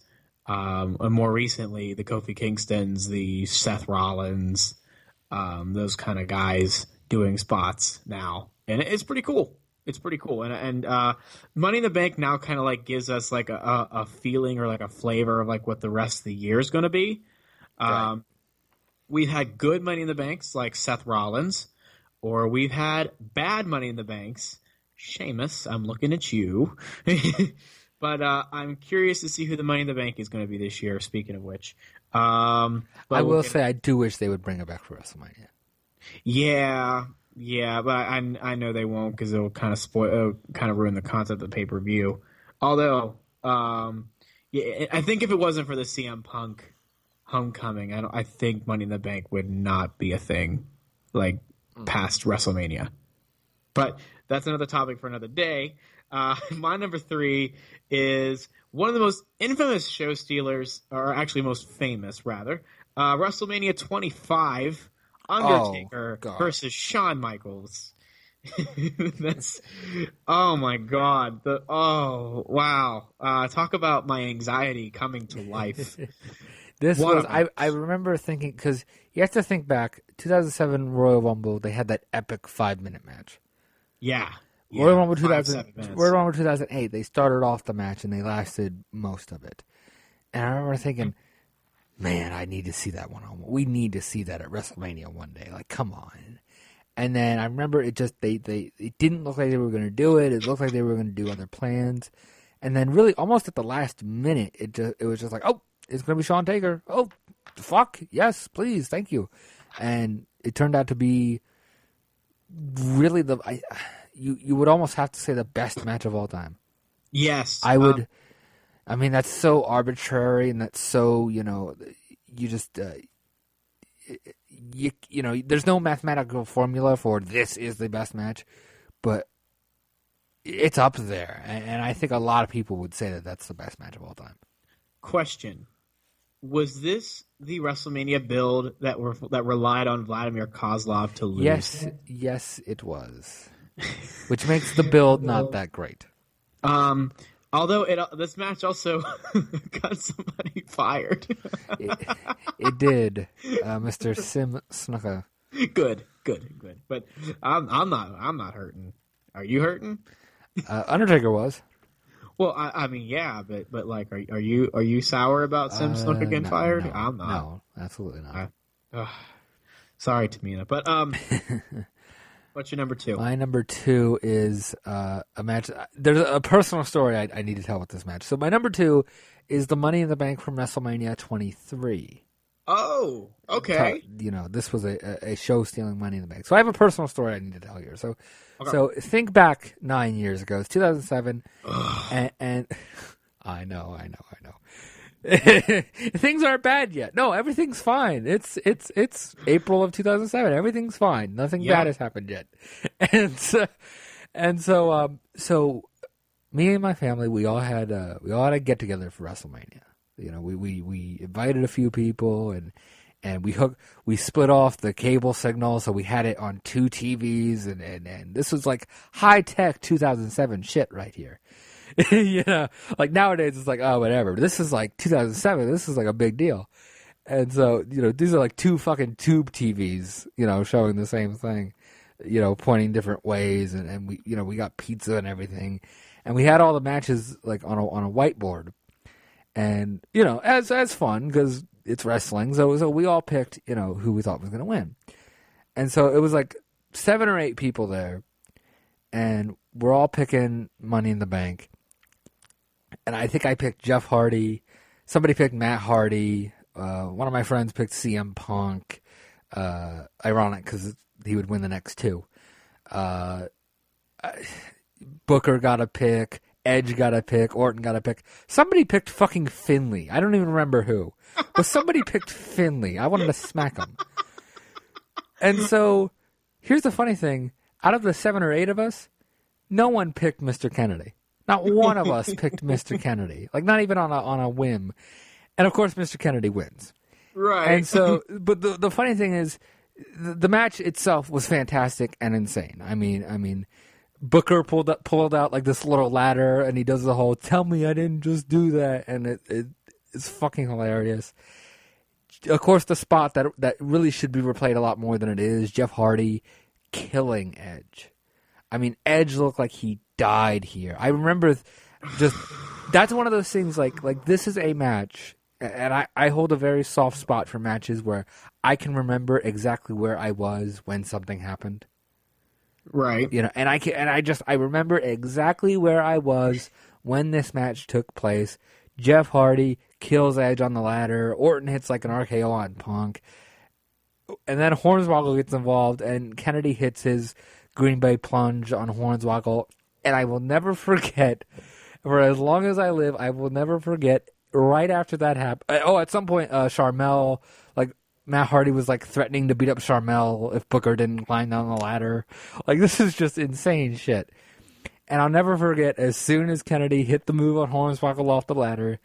um, and more recently the Kofi Kingstons, the Seth Rollins, um, those kind of guys doing spots now, and it's pretty cool. It's pretty cool, and and uh, Money in the Bank now kind of like gives us like a, a, feeling or like a flavor of like what the rest of the year is going to be. Um, we've had good Money in the Banks like Seth Rollins, or we've had bad Money in the Banks. Sheamus, I'm looking at you. but uh, I'm curious to see who the Money in the Bank is going to be this year. Speaking of which, um, I we'll will get- say I do wish they would bring it back for WrestleMania. yeah, yeah, but I I know they won't because it'll kind of spoil, it'll kind of ruin the concept of the pay per view. Although, um, yeah, I think if it wasn't for the CM Punk homecoming, I don't, I think Money in the Bank would not be a thing like past WrestleMania. But that's another topic for another day. Uh, my number three is one of the most infamous show stealers, or actually most famous, rather. Uh, WrestleMania 25, Undertaker God. versus Shawn Michaels. That's oh my god. The oh wow. Uh, talk about my anxiety coming to life. This One was I. I remember thinking because you have to think back 2007 Royal Rumble they had that epic five minute match. yeah. yeah. Royal Rumble 2000. Royal Rumble 2008 they started off the match and they lasted most of it. And I remember thinking, man, I need to see that one. on We need to see that at WrestleMania one day. Like, come on. And then I remember it just they they it didn't look like they were going to do it. It looked like they were going to do other plans. And then really almost at the last minute it just it was just like, "Oh, it's going to be Shawn Taker." Oh, fuck. Yes, please. Thank you. And it turned out to be really the I, you you would almost have to say the best match of all time. Yes. I would. um, I mean, that's so arbitrary, and that's so you know, you just uh, you you know, there's no mathematical formula for this is the best match, but it's up there, and, and I think a lot of people would say that that's the best match of all time. question. Was this the WrestleMania build that were that relied on Vladimir Kozlov to lose? Yes, yes, it was, which makes the build not that great. Um, although it this match also got somebody fired. It, it did, uh, Mister Sim Snuka. good, good, good. But I'm I'm not I'm not hurting. Are you hurting? Uh, Undertaker was. Well, I, I mean, yeah, but but like, are are you are you sour about Sim Uh, getting no, fired? no, I'm not. No, absolutely not. Ugh. Sorry, Tamina. But um, what's your number two? My number two is uh, a match. There's a personal story I, I need to tell with this match. So my number two is the Money in the Bank from WrestleMania 23. Oh, okay. You know, this was a, a- show stealing Money in the Bank. So I have a personal story I need to tell here. So, so think back nine years ago. It's 2007, and, and I know, I know, I know. Things aren't bad yet. No, everything's fine. It's it's it's April of 2007. Everything's fine. Nothing Yeah. bad has happened yet. And so, and so um so me and my family we all had uh we all had a get together for WrestleMania. You know, we we we invited a few people and and we hook we split off the cable signal so we had it on two TVs and and, and this was like high tech 2007 shit right here. you know, like nowadays it's like oh whatever. But this is like 2007. This is like a big deal. And so, you know, these are like two fucking tube TVs, you know, showing the same thing, you know, pointing different ways. And, and we, you know, we got pizza and everything. And we had all the matches like on a, on a whiteboard. And, you know, as, as fun because it's wrestling. So, so we all picked, you know, who we thought was going to win. And so it was like seven or eight people there. And we're all picking Money in the Bank. And I think I picked Jeff Hardy. Somebody picked Matt Hardy. Uh, one of my friends picked CM Punk. Uh, ironic because he would win the next two. Uh, Booker got a pick. Edge got a pick. Orton got a pick. Somebody picked fucking Finlay. I don't even remember who, but somebody picked Finlay. I wanted to smack him. And so, here's the funny thing: out of the seven or eight of us, no one picked Mr. Kennedy. Not one of us picked Mr. Kennedy. Like not even on a on a whim. And of course, Mr. Kennedy wins. Right. And so, but the the funny thing is, the, the match itself was fantastic and insane. I mean, I mean, Booker pulled up, pulled out like this little ladder, and he does the whole "Tell me I didn't just do that," and it, it it's fucking hilarious. Of course, the spot that that really should be replayed a lot more than it is. Jeff Hardy killing Edge. I mean, Edge looked like he died here. I remember just that's one of those things like like this is a match and I, I hold a very soft spot for matches where I can remember exactly where I was when something happened. right. You know, and I can and I just I remember exactly where I was when this match took place. Jeff Hardy kills Edge on the ladder. Orton hits like an RKO on Punk. And then Hornswoggle gets involved and Kennedy hits his Green Bay plunge on Hornswoggle. And I will never forget, for as long as I live, I will never forget right after that happened. Oh, at some point, uh, Sharmell, like, Matt Hardy was like threatening to beat up Sharmell if Booker didn't climb down the ladder. Like this is just insane shit. And I'll never forget as soon as Kennedy hit the move on Hornswoggle off the ladder,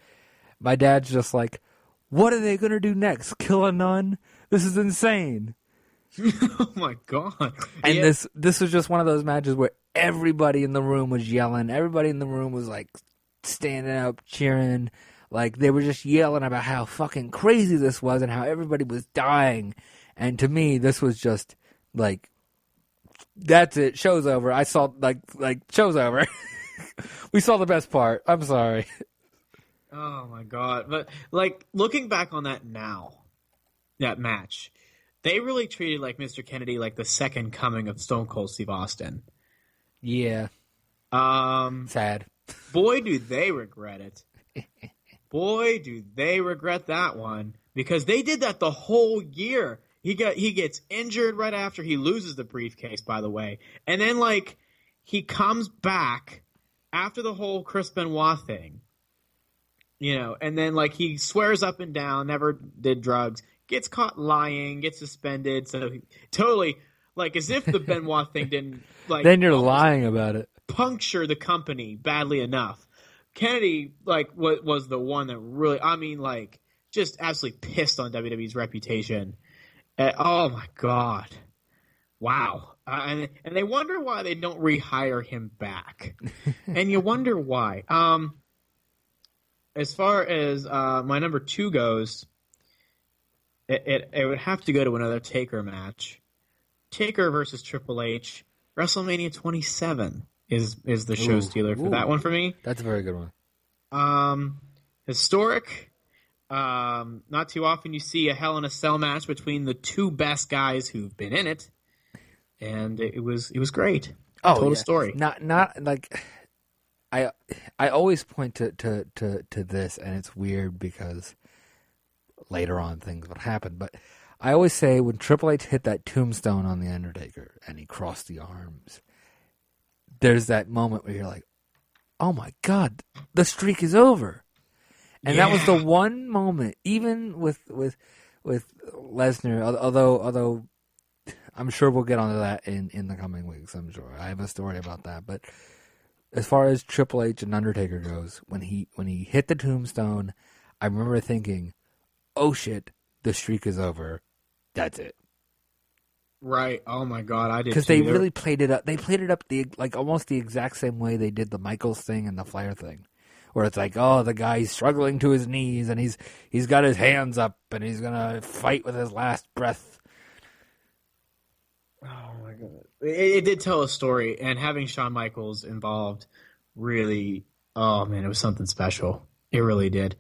my dad's just like, "What are they gonna do next? Kill a nun? This is insane." oh my god! And Yeah. this this was just one of those matches where everybody in the room was yelling. Everybody in the room was like standing up, cheering. Like they were just yelling about how fucking crazy this was and how everybody was dying. And to me, this was just like that's it. Show's over. I saw like like show's over. we saw the best part. I'm sorry. Oh my god! But like looking back on that now, that match, they really treated like Mr. Kennedy like the second coming of Stone Cold Steve Austin. Yeah, Um, sad. boy, do they regret it. Boy, do they regret that one because they did that the whole year. He got he gets injured right after he loses the briefcase, by the way, and then like he comes back after the whole Chris Benoit thing, you know, and then like he swears up and down, never did drugs, gets caught lying, gets suspended, so he, totally like as if the Benoit thing didn't like. Then you're lying about it. puncture the company badly enough. Kennedy like was, was the one that really, I mean, like just absolutely pissed on WWE's reputation. Uh, oh my god, wow! Uh, and and they wonder why they don't rehire him back, and you wonder why. Um, as far as uh, my number two goes, it, it it would have to go to another Taker match. Taker versus Triple H, WrestleMania 27 is is the show Ooh. stealer for Ooh. that one for me. That's a very good one. Um, historic. Um, not too often you see a Hell in a Cell match between the two best guys who've been in it, and it was it was great. total Oh, yeah. story. Not not like I I always point to, to, to, to this and it's weird because later on things would happen, but I always say when Triple H hit that tombstone on the Undertaker and he crossed the arms, there's that moment where you're like, Oh my god, the streak is over. And that was the one moment, even with with with Lesnar, although although I'm sure we'll get onto that in, in the coming weeks. I'm sure I have a story about that. But as far as Triple H and Undertaker goes, when he when he hit the tombstone, I remember thinking, "Oh shit, the streak is over. That's it." Right. Oh my god, I did Because they really played it up. They played it up the like almost the exact same way they did the Michaels thing and the Flair thing, where it's like, oh, the guy's struggling to his knees and he's he's got his hands up and he's gonna fight with his last breath. Oh my god, it, it did tell a story, and having Shawn Michaels involved really, oh man, it was something special. It really did.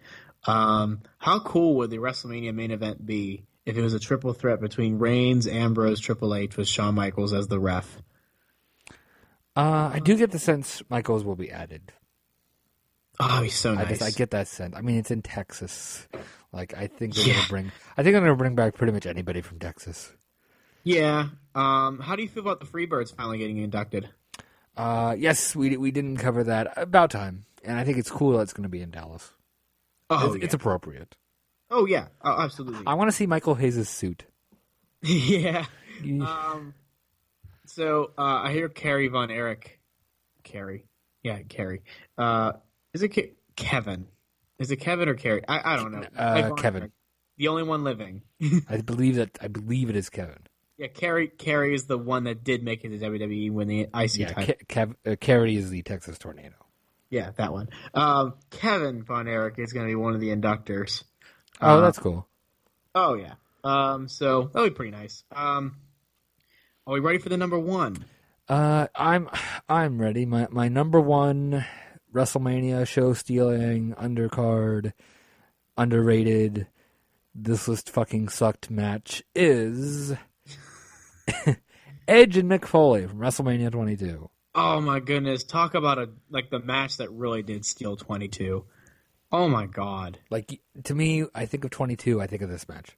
Um, how cool would the WrestleMania main event be if it was a triple threat between Reigns, Ambrose, Triple H, with Shawn Michaels as the ref? Uh, I do get the sense Michaels will be added. Oh, he's so I nice. just I get that sense. I mean, it's in Texas. Like I think they're Yeah. gonna bring. I think they're gonna bring back pretty much anybody from Texas. yeah. Um, how do you feel about the Freebirds finally getting inducted? Uh, yes, we we didn't cover that. About time, and I think it's cool that it's gonna be in Dallas. Oh, it's, yeah. it's appropriate. oh yeah, oh, absolutely. I want to see Michael Hayes' suit. yeah. Um, so uh, I hear Kerry Von Erich. Kerry. Yeah, Kerry. Uh, is it Ke- Kevin? Is it Kevin or Kerry? I, I don't know. Uh, Kevin. Erich. The only one living. I believe that. I believe it is Kevin. yeah, Kerry. Kerry is the one that did make it to WWE when the IC Yeah. Ke- Kev, uh, Kerry is the Texas tornado. Yeah, that one. Um, Kevin Von Erich is going to be one of the inductors. Oh, Uh, that's cool. Oh yeah. Um, so that'll be pretty nice. Um, are we ready for the number one? Uh, I'm I'm ready. My my number one WrestleMania show stealing undercard underrated. This list fucking sucked match is Edge and Mick Foley from WrestleMania 22. Oh my goodness! Talk about a like the match that really did steal twenty two. Oh my god! Like to me, I think of 22. I think of this match.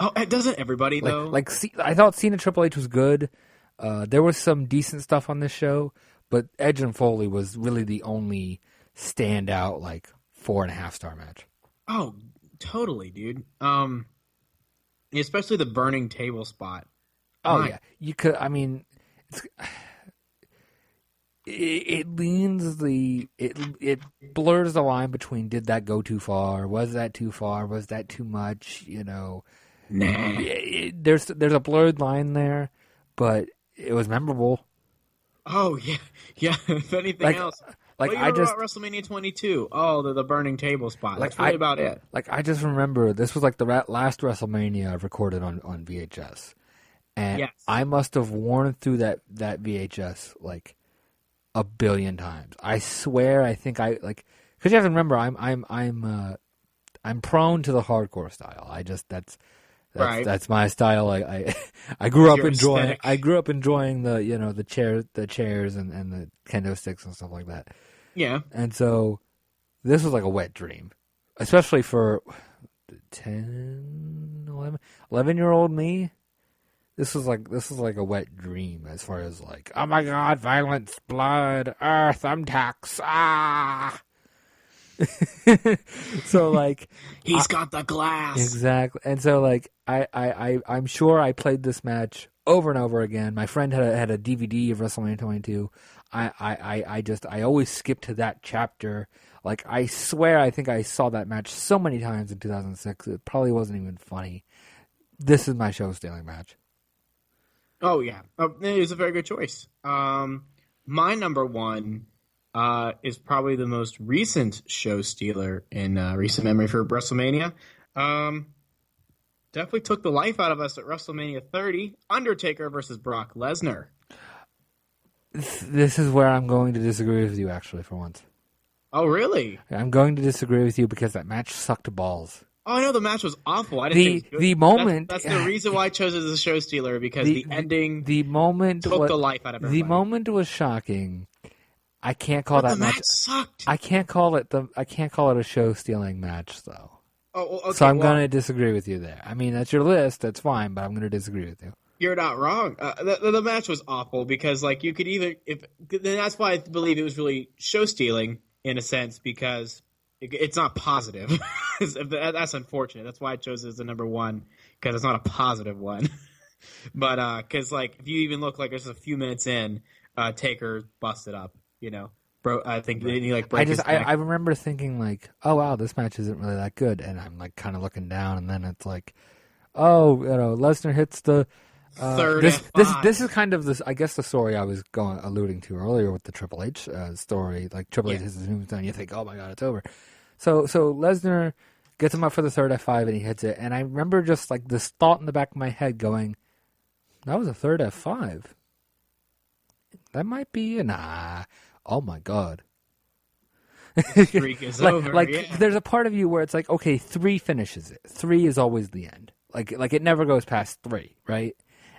Oh, it doesn't everybody Like though? like I thought Cena Triple H was good. Uh, there was some decent stuff on this show, but Edge and Foley was really the only standout like four and a half star match. oh, totally, dude. Um, especially the burning table spot. Oh My- yeah, you could. I mean, it's, it, it leans the it it blurs the line between did that go too far? Was that too far? Was that too much? You know, Nah. it, it- there's there's a blurred line there, but it was memorable. Oh yeah, yeah. If anything Like- else, like, what I just- about WrestleMania 22. Oh, the, the burning table spot. Like, That's really I- about it. Like I just remember this was like the last WrestleMania I've recorded on on VHS, and Yes. I must have worn through that that VHS like a billion times. I swear, I think I like because you have to remember I'm I'm I'm uh, I'm prone to the hardcore style. I just that's. That's, Right. that's my style. I, I I grew up your enjoying. aesthetic. I grew up enjoying the you know the chair the chairs and, and the kendo sticks and stuff like that. Yeah. And so this was like a wet dream, especially for 10, 11, 11 year old me. This was like this was like a wet dream as far as like oh my god violence blood uh thumbtacks ah so like He's got the glass. Exactly. And so like I, I, I I'm sure I played this match over and over again. My friend had a had a DVD of WrestleMania 22. I, I, I, I just I always skip to that chapter. Like I swear I think I saw that match so many times in 2006. It probably wasn't even funny. This is my show stealing match. Oh yeah, uh, it was a very good choice. Um, my number one uh, is probably the most recent show stealer in uh, recent memory for WrestleMania. Um, definitely took the life out of us at WrestleMania 30. Undertaker versus Brock Lesnar. This is where I'm going to disagree with you actually for once. Oh really? I'm going to disagree with you because that match sucked balls. Oh, I know the match was awful. I didn't The- think it was the moment- That's, that's the reason why I chose it as a show stealer because the, ending the moment took wa- the life out of the moment was shocking. I can't call But that the match. match sucked. I can't call it the. I can't call it a show stealing match though. oh, okay, so I'm well, going to disagree with you there. I mean, that's your list. That's fine, but I'm going to disagree with you. You're not wrong. Uh, the, the match was awful because, like, you could either if then that's why I believe it was really show stealing in a sense because it, it's not positive. That's unfortunate. That's why I chose it as the number one because it's not a positive one. but because like if you even look like just a few minutes in, uh, Taker busted up. You know, bro. I think didn't he like I just. I. I remember thinking like, oh wow, this match isn't really that good, and I'm like kind of looking down, and then it's like, oh, you know, Lesnar hits the. Uh, Third this this this is kind of this I guess the story I was going alluding to earlier with the Triple H uh, story like Triple H Yeah. hits his tombstone you think oh my god it's over. So so Lesnar gets him up for the third F five and he hits it. And I remember just like this thought in the back of my head going that was a third F five. That might be nah. Oh my god. Streak is like, over. like yeah. there's a part of you where it's like okay three finishes it. Three is always the end. Like like it never goes past three right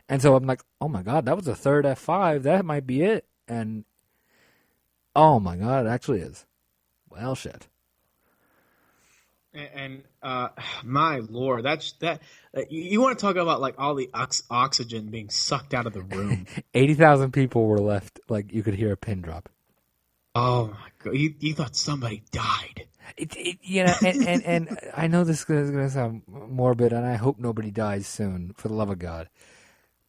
and so i'm like oh my god that was a third f5 that might be it and oh my god it actually is well shit And, and uh, my lord, that's that. Uh, you, you want to talk about like all the ox- oxygen being sucked out of the room? 80000 people were left like you could hear a pin drop oh my god, you, you thought somebody died? it, it, you know, and, and, and I know this is going to sound morbid, and I hope nobody dies soon, for the love of God.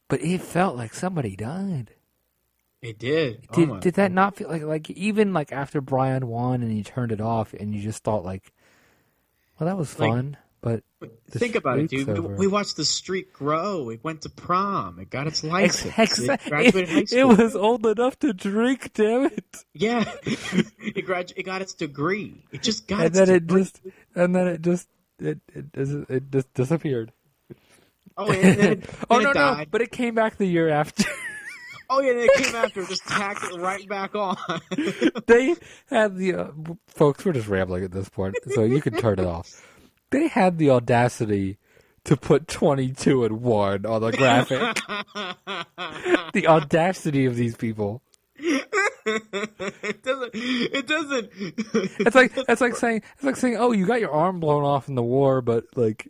But it felt like somebody died. It did. oh Did my. did that not feel like like even like after Bryan won and he turned it off and you just thought like, well that was Like, fun, but Think about it, dude. We, over. we watched the streak grow. It went to prom. It got its license. ex- it graduated high it, school. it was old enough to drink, damn it! yeah. it gradu- It got its degree. It just got And its then it just and then it just it it, it just disappeared. Oh, and then it, oh then no no! But it came back the year after. Oh yeah, it came after. Just tacked it right back on. they had the uh, folks. We're just rambling at this point, so you can turn it off. They had the audacity to put twenty-two and one on the graphic. the audacity of these people. it doesn't. It doesn't. It's like it's like saying it's like saying, "Oh, you got your arm blown off in the war, but like,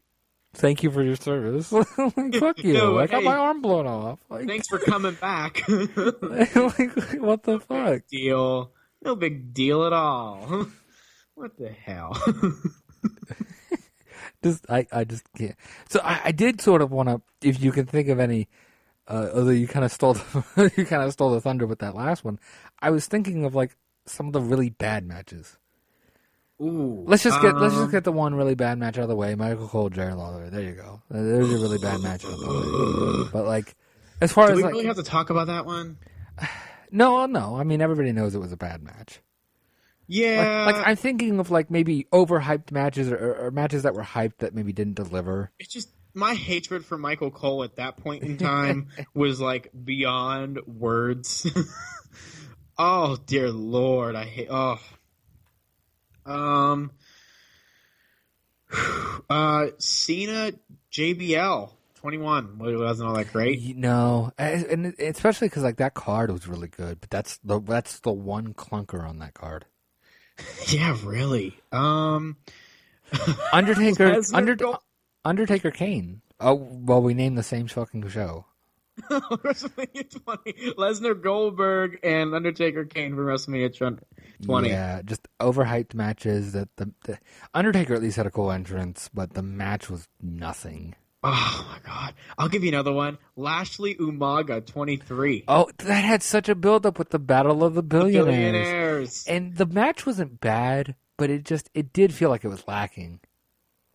thank you for your service." like, fuck you! No, I got hey. my arm blown off. Like, Thanks for coming back. like, what the fuck? deal. No big deal at all. what the hell? just I, I just can't. So I, I did sort of want to, if you can think of any, uh, although you kind of stole the, you kind of stole the thunder with that last one. I was thinking of like some of the really bad matches. Ooh, Let's just get let's um, just get the one really bad match out of the way. Michael Cole, Jerry Lawler. There you go. There's a really bad match out of the way. But like, as far Do as we like, really have to talk about that one? no, no. I mean, everybody knows it was a bad match. Yeah, Like, like I'm thinking of like maybe overhyped matches or, or, or matches that were hyped that maybe didn't deliver. it's just my hatred for Michael Cole at that point in time was like beyond words. oh dear lord, I hate. Oh, um, uh, Cena JBL twenty one wasn't all that great. You know, and and especially because like that card was really good, but that's the that's the one clunker on that card. Yeah, really. Um, Undertaker, Under, Undertaker, Kane. Oh well, we named the same fucking show. WrestleMania twenty, Lesnar Goldberg and Undertaker Kane for WrestleMania twenty. Yeah, just overhyped matches. That the, the Undertaker at least had a cool entrance, but the match was nothing. Oh my god! I'll give you another one. Lashley Umaga twenty three. Oh, that had such a build up with the Battle of the Billionaires. Billionaires. and the match wasn't bad, but it just it did feel like it was lacking.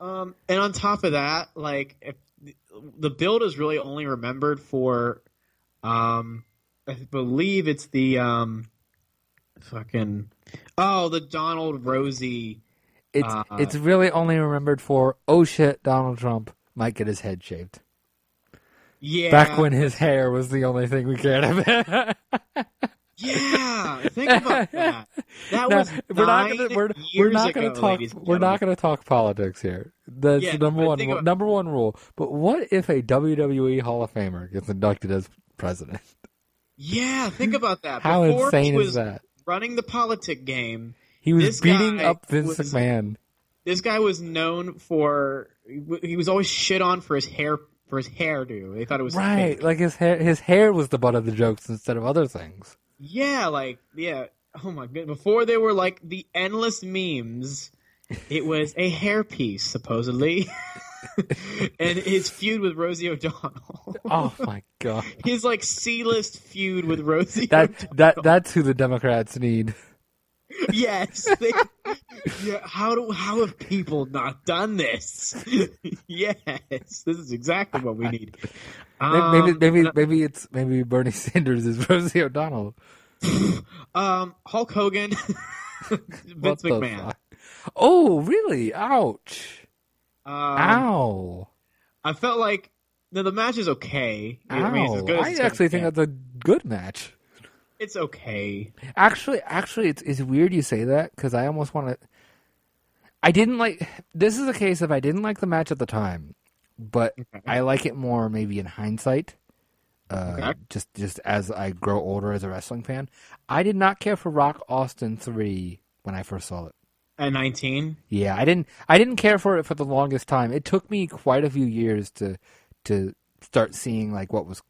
Um, and on top of that, like if the build is really only remembered for, um, I believe it's the um, fucking oh the Donald Rosie. It's Uh, it's really only remembered for oh shit, Donald Trump might get his head shaved. Yeah, Back when his hair was the only thing we cared about. Yeah, think about that. That Now, was we're not gonna we're, we're not ago, gonna talk we're not gonna talk politics here. That's Yeah, the number one about- number one rule. But what if a WWE Hall of Famer gets inducted as president? Yeah, think about that. How Before insane he was is that? Running the politic game. He was beating up Vince was- McMahon. This guy was known for. He was always shit on for his hair for his hairdo. They thought it was Right, fake. like his hair his hair was the butt of the jokes instead of other things. Yeah, like yeah. Oh my god! Before they were like the endless memes, it was a hairpiece supposedly, and his feud with Rosie O'Donnell. Oh my god. His like C-list feud with Rosie. That O'Donnell. that that's who the Democrats need. Yes. They, yeah. How do how have people not done this? yes, this is exactly what we need. Maybe Um, maybe maybe, maybe it's maybe Bernie Sanders is Rosie O'Donnell. um, Hulk Hogan, Vince McMahon. fuck? Oh, really? Ouch. Um, Ow. I felt like no, the match is okay. Ow. I mean, it's as good as I actually think that's a good match. It's okay. Actually, actually, it's it's weird you say that because I almost want to. I didn't like. This is a case of I didn't like the match at the time, but I like it more maybe in hindsight. Uh, Okay. Just just as I grow older as a wrestling fan, I did not care for Rock Austin three when I first saw it. At nineteen, Yeah, I didn't. I didn't care for it for the longest time. It took me quite a few years to to start seeing like what was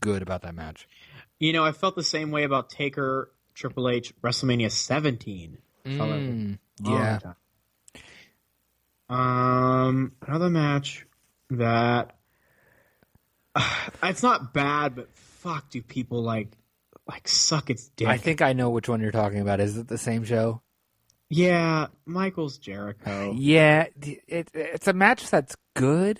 good about that match. You know, I felt the same way about Taker Triple H WrestleMania seventeen. Mm, yeah. time. Um, another match that it's not bad, but fuck, do people like like suck its dick? I think I know which one you're talking about. Is it the same show? yeah, Michaels Jericho. Yeah, it, it's a match that's good,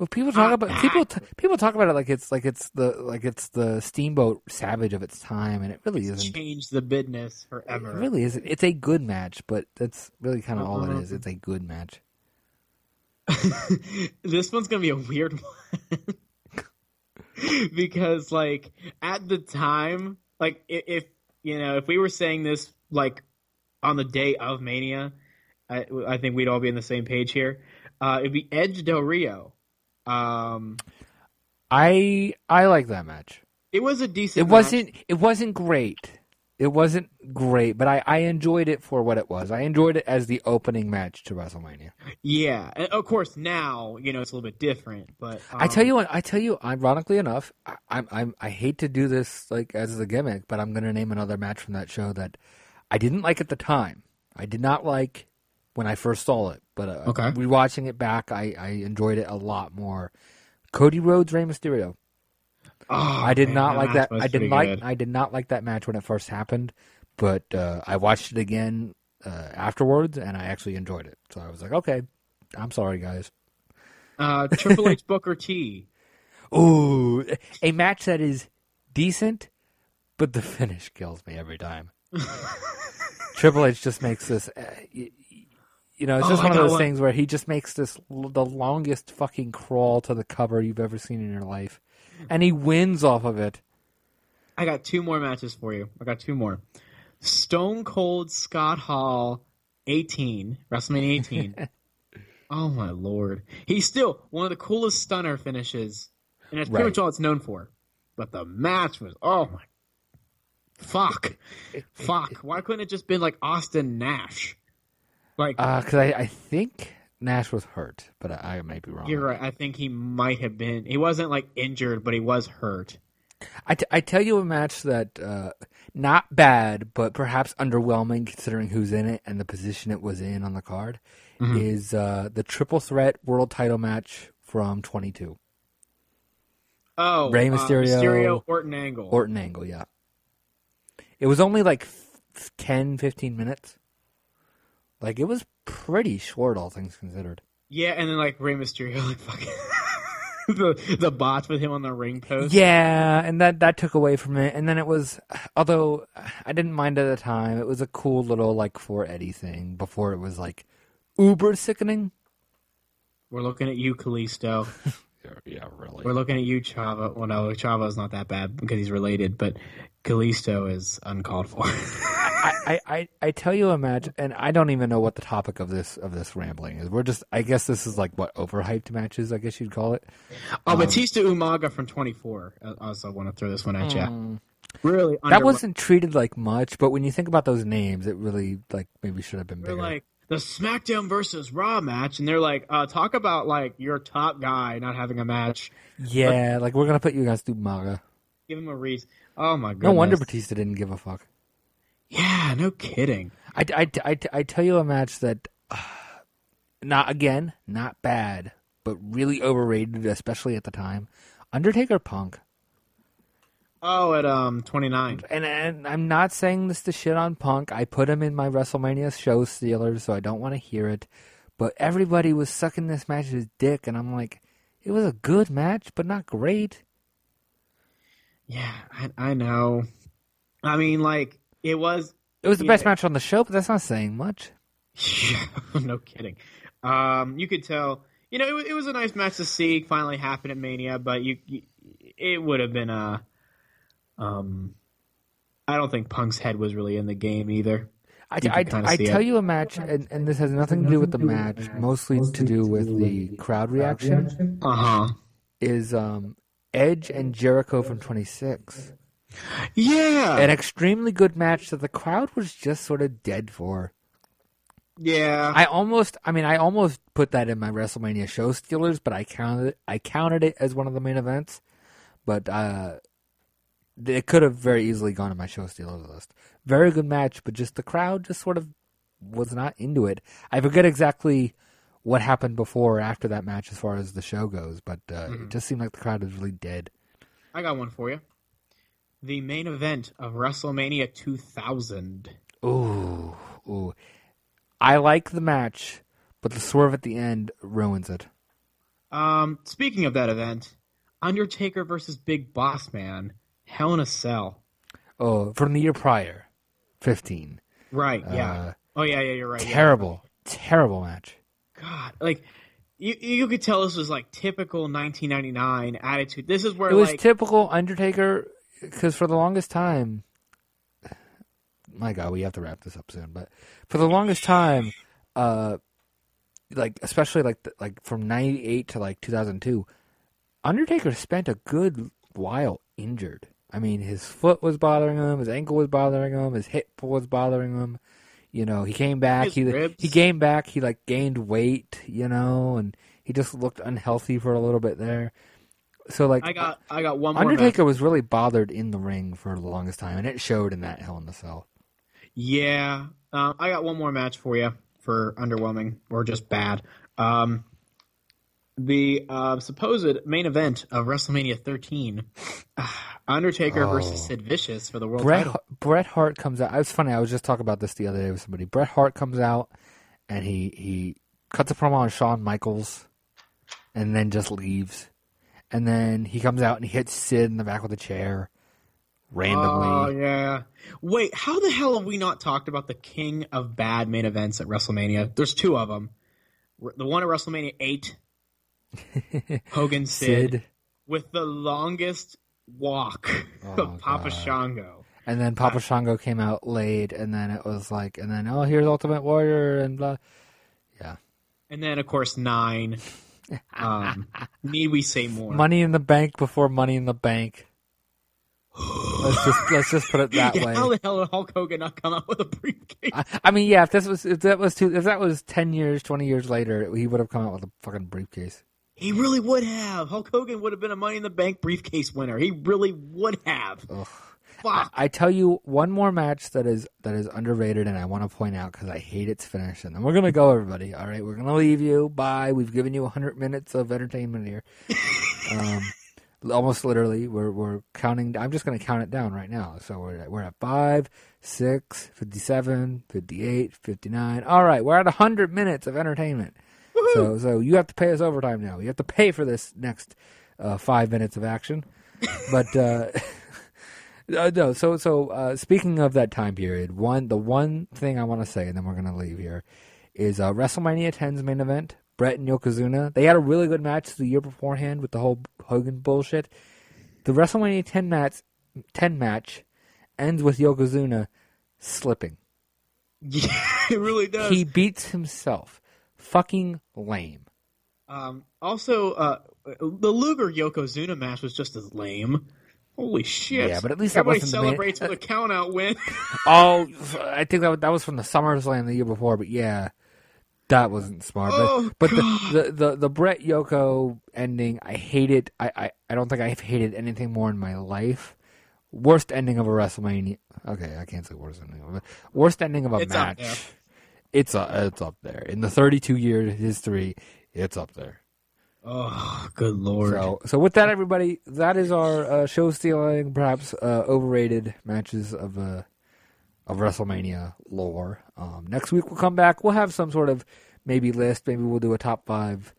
but people talk about people t- people talk about it like it's like it's the like it's the Steamboat Savage of its time, and it really isn't. Changed the business It forever. really isn't. It's a good match, but that's really kind of all it Uh-huh. is. It's a good match. this one's gonna be a weird one because like at the time like i- if you know if we were saying this like on the day of mania i, I think we'd all be on the same page here uh it'd be edge del rio um I I like that match. it was a decent It match. wasn't. It wasn't great. It wasn't great, but I, I enjoyed it for what it was. I enjoyed it as the opening match to WrestleMania. yeah and of course now you know it's a little bit different but I tell um, you what. I tell you. Ironically enough, I, I'm I'm I hate to do this like as a gimmick, but I'm going to name another match from that show that I didn't like at the time. I did not like when I first saw it, but uh, Okay. rewatching it back, I, I enjoyed it a lot more. Cody Rhodes, Rey Mysterio. Oh, I did man, not like that. I did pretty like. good. I did not like that match when it first happened, but uh, I watched it again uh, afterwards, and I actually enjoyed it. So I was like, okay, I'm sorry, guys. Uh, Triple H Booker T. Ooh, a match that is decent, but the finish kills me every time. Triple H just makes this. Uh, you know, it's Oh, just I one of those one. things where he just makes this the longest fucking crawl to the cover you've ever seen in your life, and he wins off of it. I got two more matches for you. I got two more. Stone Cold Scott Hall 18, WrestleMania 18. oh my lord. He's still one of the coolest stunner finishes. And that's pretty Right. much all it's known for. But the match was oh my fuck. fuck. Why couldn't it just been like Austin Nash? Like Because Uh, I, I think Nash was hurt, but I, I might be wrong. you're right. I think he might have been. He wasn't like injured, but he was hurt. I, t- I tell you a match that uh, not bad, but perhaps underwhelming considering who's in it and the position it was in on the card is uh, the triple threat world title match from 22. Oh, Rey uh, Mysterio- Mysterio, Orton Angle. Orton Angle, yeah. It was only like f- 10, 15 minutes. Like it was pretty short, all things considered. Yeah, and then like Rey Mysterio, like fucking the the bots with him on the ring post. Yeah, and that that took away from it. And then it was, although I didn't mind at the time, it was a cool little like for Eddie thing before it was like uber sickening. We're looking at you, Kalisto. Yeah, really. We're looking at you, Chavo. Well, no, Chavo's not that bad because he's related, but Kalisto is uncalled for. I, I, I, tell you a match, and I don't even know what the topic of this of this rambling is. We're just, I guess this is like what overhyped matches, I guess you'd call it. oh, Batista Umaga from 24. I also want to throw this one at you. Really, Hmm. That under- wasn't treated like much, but when you think about those names, it really like maybe should have been They're bigger. like the SmackDown versus Raw match, and they're like, uh, talk about like your top guy not having a match. yeah, like we're gonna put you guys through Maga. Give him a reason. Oh my god. No wonder Batista didn't give a fuck. Yeah, no kidding. I, I, I, I tell you a match that, uh, not again, not bad, but really overrated, especially at the time. Undertaker Punk. Oh, at um 29. And, and I'm not saying this to shit on Punk. I put him in my WrestleMania show stealers, so I don't want to hear it. But everybody was sucking this match's dick, and I'm like, it was a good match, but not great. Yeah, I, I know. I mean, like it was. It was the Yeah. best match on the show, but that's not saying much. no kidding. Um, you could tell. You know, it, it was a nice match to see finally happen at Mania, but you, you it would have been a. Um, I don't think Punk's head was really in the game either. I, I, I tell it. you a match, and, and this has nothing to do with the match, mostly to do with the crowd reaction, Uh huh. is um, Edge and Jericho from 26. Yeah. An extremely good match that the crowd was just sort of dead for. yeah. I almost, I mean, I almost put that in my WrestleMania show stealers, but I counted it, I counted it as one of the main events. But uh, it could have very easily gone on my show stealers list. Very good match, but just the crowd just sort of was not into it. I forget exactly what happened before or after that match as far as the show goes, but uh, Mm-hmm. it just seemed like the crowd was really dead. I got one for you. The main event of WrestleMania 2000. Ooh, ooh. I like the match, but the swerve at the end ruins it. Um, speaking of that event, Undertaker versus Big Boss Man, Hell in a Cell. Oh, from the year prior, 15. Right. Yeah. Uh, oh yeah. Yeah. You're right. yeah. Terrible, terrible match. God, like you you could tell this was like typical 1999 attitude. This is where It was like typical Undertaker because for the longest time, my God, we have to wrap this up soon. But for the longest time, uh, like especially like the, like from '98 to like 2002, Undertaker spent a good while injured. I mean, his foot was bothering him, his ankle was bothering him, his hip was bothering him. You know, he came back. His he ribs. he came back. He like gained weight. You know, and he just looked unhealthy for a little bit there. So like, I got I got one more. Undertaker was really bothered in the ring for the longest time, and it showed in that Hell in the Cell. Yeah. Um, I got one more match for you. for underwhelming or just bad. Um, the uh, supposed main event of WrestleMania 13, Undertaker versus Sid Vicious for the world Bret title. Bret Hart comes out. It's funny. I was just talking about this the other day with somebody. Bret Hart comes out and he he cuts a promo on Shawn Michaels, and then just leaves. And then he comes out and he hits Sid in the back with a chair randomly. Oh yeah. Wait, how the hell have we not talked about the king of bad main events at WrestleMania? There's two of them. The one at WrestleMania 8, Hogan Sid, Sid. with the longest walk Oh, of Papa God. Shango. And then Papa Shango came out late, and then it was like, and then oh, here's Ultimate Warrior, and blah. Yeah, And then of course 9. Um, need we say more? Money in the Bank before Money in the Bank. let's just let's just put it that Yeah, way. how the hell did Hulk Hogan not come out with a briefcase? I, I mean, yeah, if this was if that was two, if that was ten years, twenty years later, he would have come out with a fucking briefcase. He really would have. Hulk Hogan would have been a Money in the Bank briefcase winner. He really would have. Fuck. I tell you one more match that is that is underrated, and I want to point out because I hate its finish. And then we're gonna go, everybody. All right, we're gonna leave you. Bye. We've given you hundred minutes of entertainment here. um, almost literally, we're we're counting. I'm just gonna count it down right now. So we're at, we're at five, six, 57, 58, 59. All right, we're at hundred minutes of entertainment. So so you have to pay us overtime now. You have to pay for this next uh, five minutes of action. But uh, uh, no, so so uh, speaking of that time period, one the one thing I want to say, and then we're gonna leave here, is uh, WrestleMania 10's main event. Bret and Yokozuna. They had a really good match the year beforehand with the whole Hogan bullshit. The WrestleMania 10 match, 10 match ends with Yokozuna slipping. Yeah, it really does. He beats himself. Fucking lame. Um, also, uh, the Luger Yokozuna match was just as lame. Holy shit! Yeah, but at least that everybody wasn't the main- celebrates with a count out win. Oh, I think that was, that was from the SummerSlam the year before, but yeah, that wasn't smart. Oh, but but the, the, the, the Bret Yoko ending, I hate it. I, I, I don't think I've hated anything more in my life. Worst ending of a WrestleMania. Okay, I can't say worst ending. Of a, worst ending of a It's match. It's uh, it's up there in the 32 year history. It's up there. oh, good lord! So, so with that, everybody, that is our uh, show stealing, perhaps uh, overrated matches of uh, of WrestleMania lore. Um, next week we'll come back. We'll have some sort of maybe list. Maybe we'll do a top five,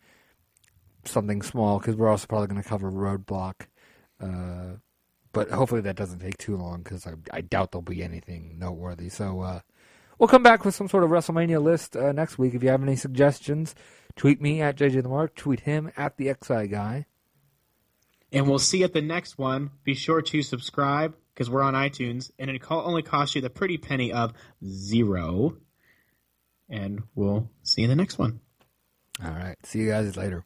something small, because we're also probably going to cover Roadblock. Uh, but hopefully that doesn't take too long, because I, I doubt there'll be anything noteworthy. So uh, we'll come back with some sort of WrestleMania list uh, next week. If you have any suggestions, tweet me at JJ the Mark. Tweet him at the XI guy. and we'll see you at the next one. Be sure to subscribe because we're on iTunes, and it only costs you the pretty penny of zero. And we'll see you in the next one. All right. See you guys later.